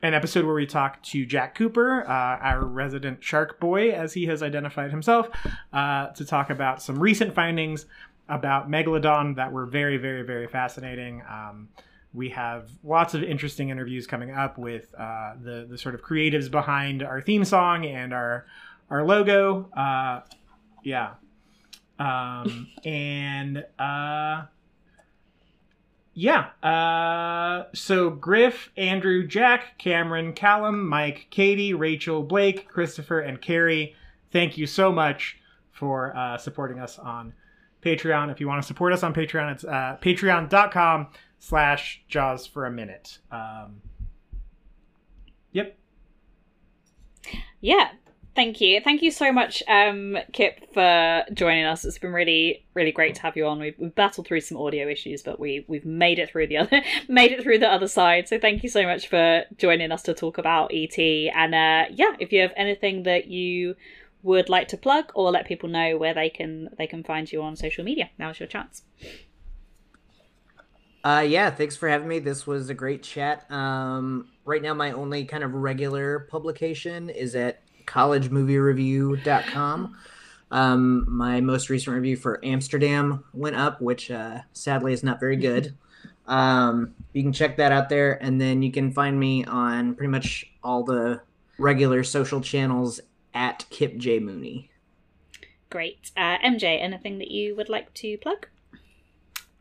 an episode where we talk to Jack Cooper, uh, our resident shark boy, as he has identified himself, uh, to talk about some recent findings about megalodon that were very, very, very fascinating. Um, we have lots of interesting interviews coming up with uh, the the sort of creatives behind our theme song and our our logo. Uh, yeah, um, and uh, yeah. Uh, so Griff, Andrew, Jack, Cameron, Callum, Mike, Katie, Rachel, Blake, Christopher, and Carrie. Thank you so much for uh, supporting us on Patreon. If you want to support us on Patreon, it's uh, patreon.com slash jaws for a minute. Um, yep. Yeah. Thank you. Thank you so much, um, Kip, for joining us. It's been really, really great to have you on. We've, we've battled through some audio issues, but we we've made it through the other made it through the other side. So thank you so much for joining us to talk about ET. And uh, yeah, if you have anything that you would like to plug or let people know where they can they can find you on social media, now's your chance. Uh, yeah, thanks for having me. This was a great chat. Um, right now, my only kind of regular publication is at collegemoviereview.com. Um, my most recent review for Amsterdam went up, which uh, sadly is not very good. Um, you can check that out there, and then you can find me on pretty much all the regular social channels at Kip J Mooney. Great. Uh, MJ, anything that you would like to plug?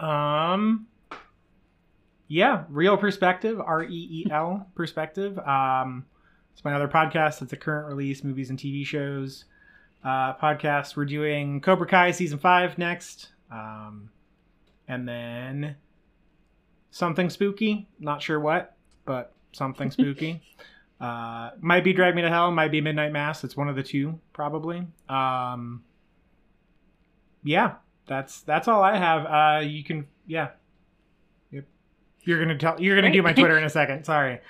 Um. Yeah, real perspective, R E E L perspective. Um, it's my other podcast. It's a current release movies and TV shows uh, podcast. We're doing Cobra Kai season five next, um, and then something spooky. Not sure what, but something spooky. uh, might be Drag Me to Hell. Might be Midnight Mass. It's one of the two, probably. Um, yeah, that's that's all I have. Uh, you can yeah. Yep. You're gonna tell. You're gonna do my Twitter in a second. Sorry.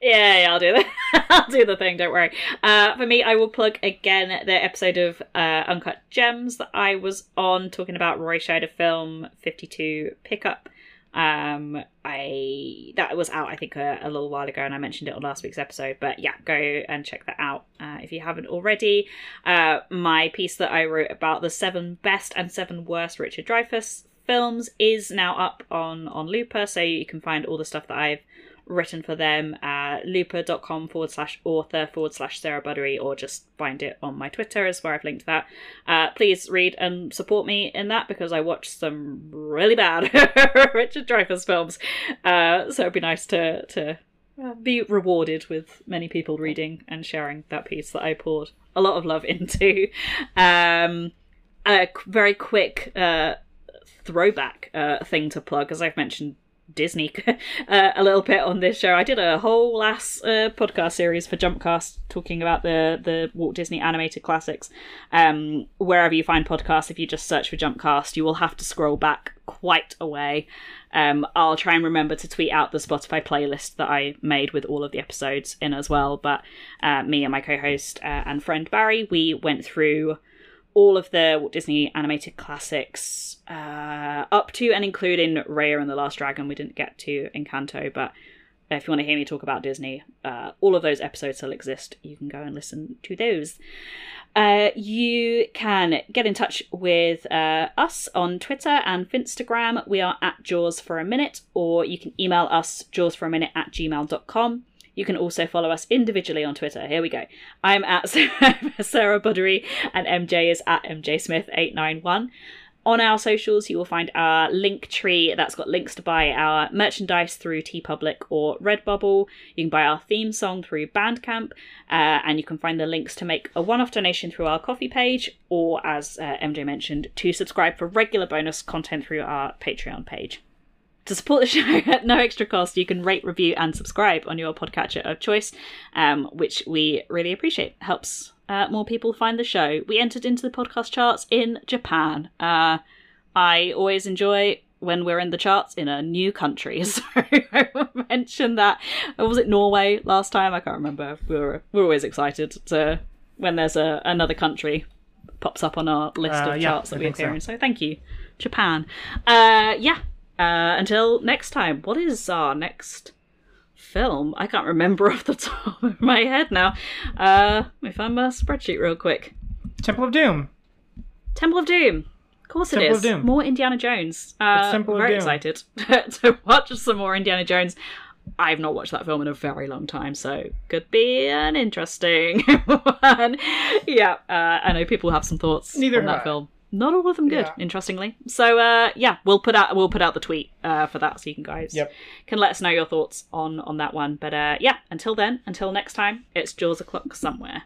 Yeah, yeah, I'll do that. I'll do the thing. Don't worry. Uh, for me, I will plug again the episode of uh, Uncut Gems that I was on talking about Roy Scheider film Fifty Two Pickup. Um, I that was out I think a, a, little while ago, and I mentioned it on last week's episode. But yeah, go and check that out uh, if you haven't already. Uh, my piece that I wrote about the seven best and seven worst Richard Dreyfuss films is now up on on Looper, so you can find all the stuff that I've written for them at looper.com forward slash author forward slash Sarah Buddery, or just find it on my Twitter, is where I've linked that. Uh, please read and support me in that because I watched some really bad Richard Dreyfuss films. Uh, so it'd be nice to, to be rewarded with many people reading and sharing that piece that I poured a lot of love into. Um, a very quick uh, throwback uh, thing to plug, as I've mentioned Disney uh, a little bit on this show. I did a whole last uh, podcast series for Jumpcast talking about the the Walt Disney animated classics. Um, wherever you find podcasts, if you just search for Jumpcast, you will have to scroll back quite a way. Um, I'll try and remember to tweet out the Spotify playlist that I made with all of the episodes in as well. But uh, me and my co-host uh, and friend Barry, we went through all of the Walt Disney animated classics uh, up to and including Raya and the Last Dragon. We didn't get to Encanto, but if you want to hear me talk about Disney, uh, all of those episodes still exist. You can go and listen to those. Uh, you can get in touch with uh, us on Twitter and Instagram. We are at Jaws for a Minute, or you can email us jawsforaminute at gmail.com. You can also follow us individually on Twitter. Here we go. I'm at Sarah Buddery and MJ is at MJ Smith891. On our socials, you will find our link tree that's got links to buy our merchandise through TeePublic or Redbubble. You can buy our theme song through Bandcamp, uh, and you can find the links to make a one off donation through our Ko-fi page, or as uh, MJ mentioned, to subscribe for regular bonus content through our Patreon page. To support the show at no extra cost, you can rate, review, and subscribe on your podcatcher of choice, um, which we really appreciate. Helps uh, more people find the show. We entered into the podcast charts in Japan. Uh, I always enjoy when we're in the charts in a new country. So I mentioned that. Was it Norway last time? I can't remember. We were we're always excited to when there's a another country pops up on our list Uh, of yeah, charts that I we appear so. in. So thank you, Japan. Uh, yeah. Uh, until next time, what is our next film? I can't remember off the top of my head now. Uh, let me find my spreadsheet real quick. Temple of Doom. Temple of Doom. Of course it is. Temple it of. Doom. More Indiana Jones. Uh, It's Temple of very Doom. excited to watch some more Indiana Jones. I've not watched that film in a very long time, so could be an interesting one. Yeah, uh, I know people have some thoughts Neither on that I. film. Not all of them good, Yeah. interestingly. So uh, yeah, we'll put out we'll put out the tweet uh, for that, so you can guys Yep. can let us know your thoughts on on that one. But uh, yeah, until then, until next time, it's Jaws o'clock somewhere.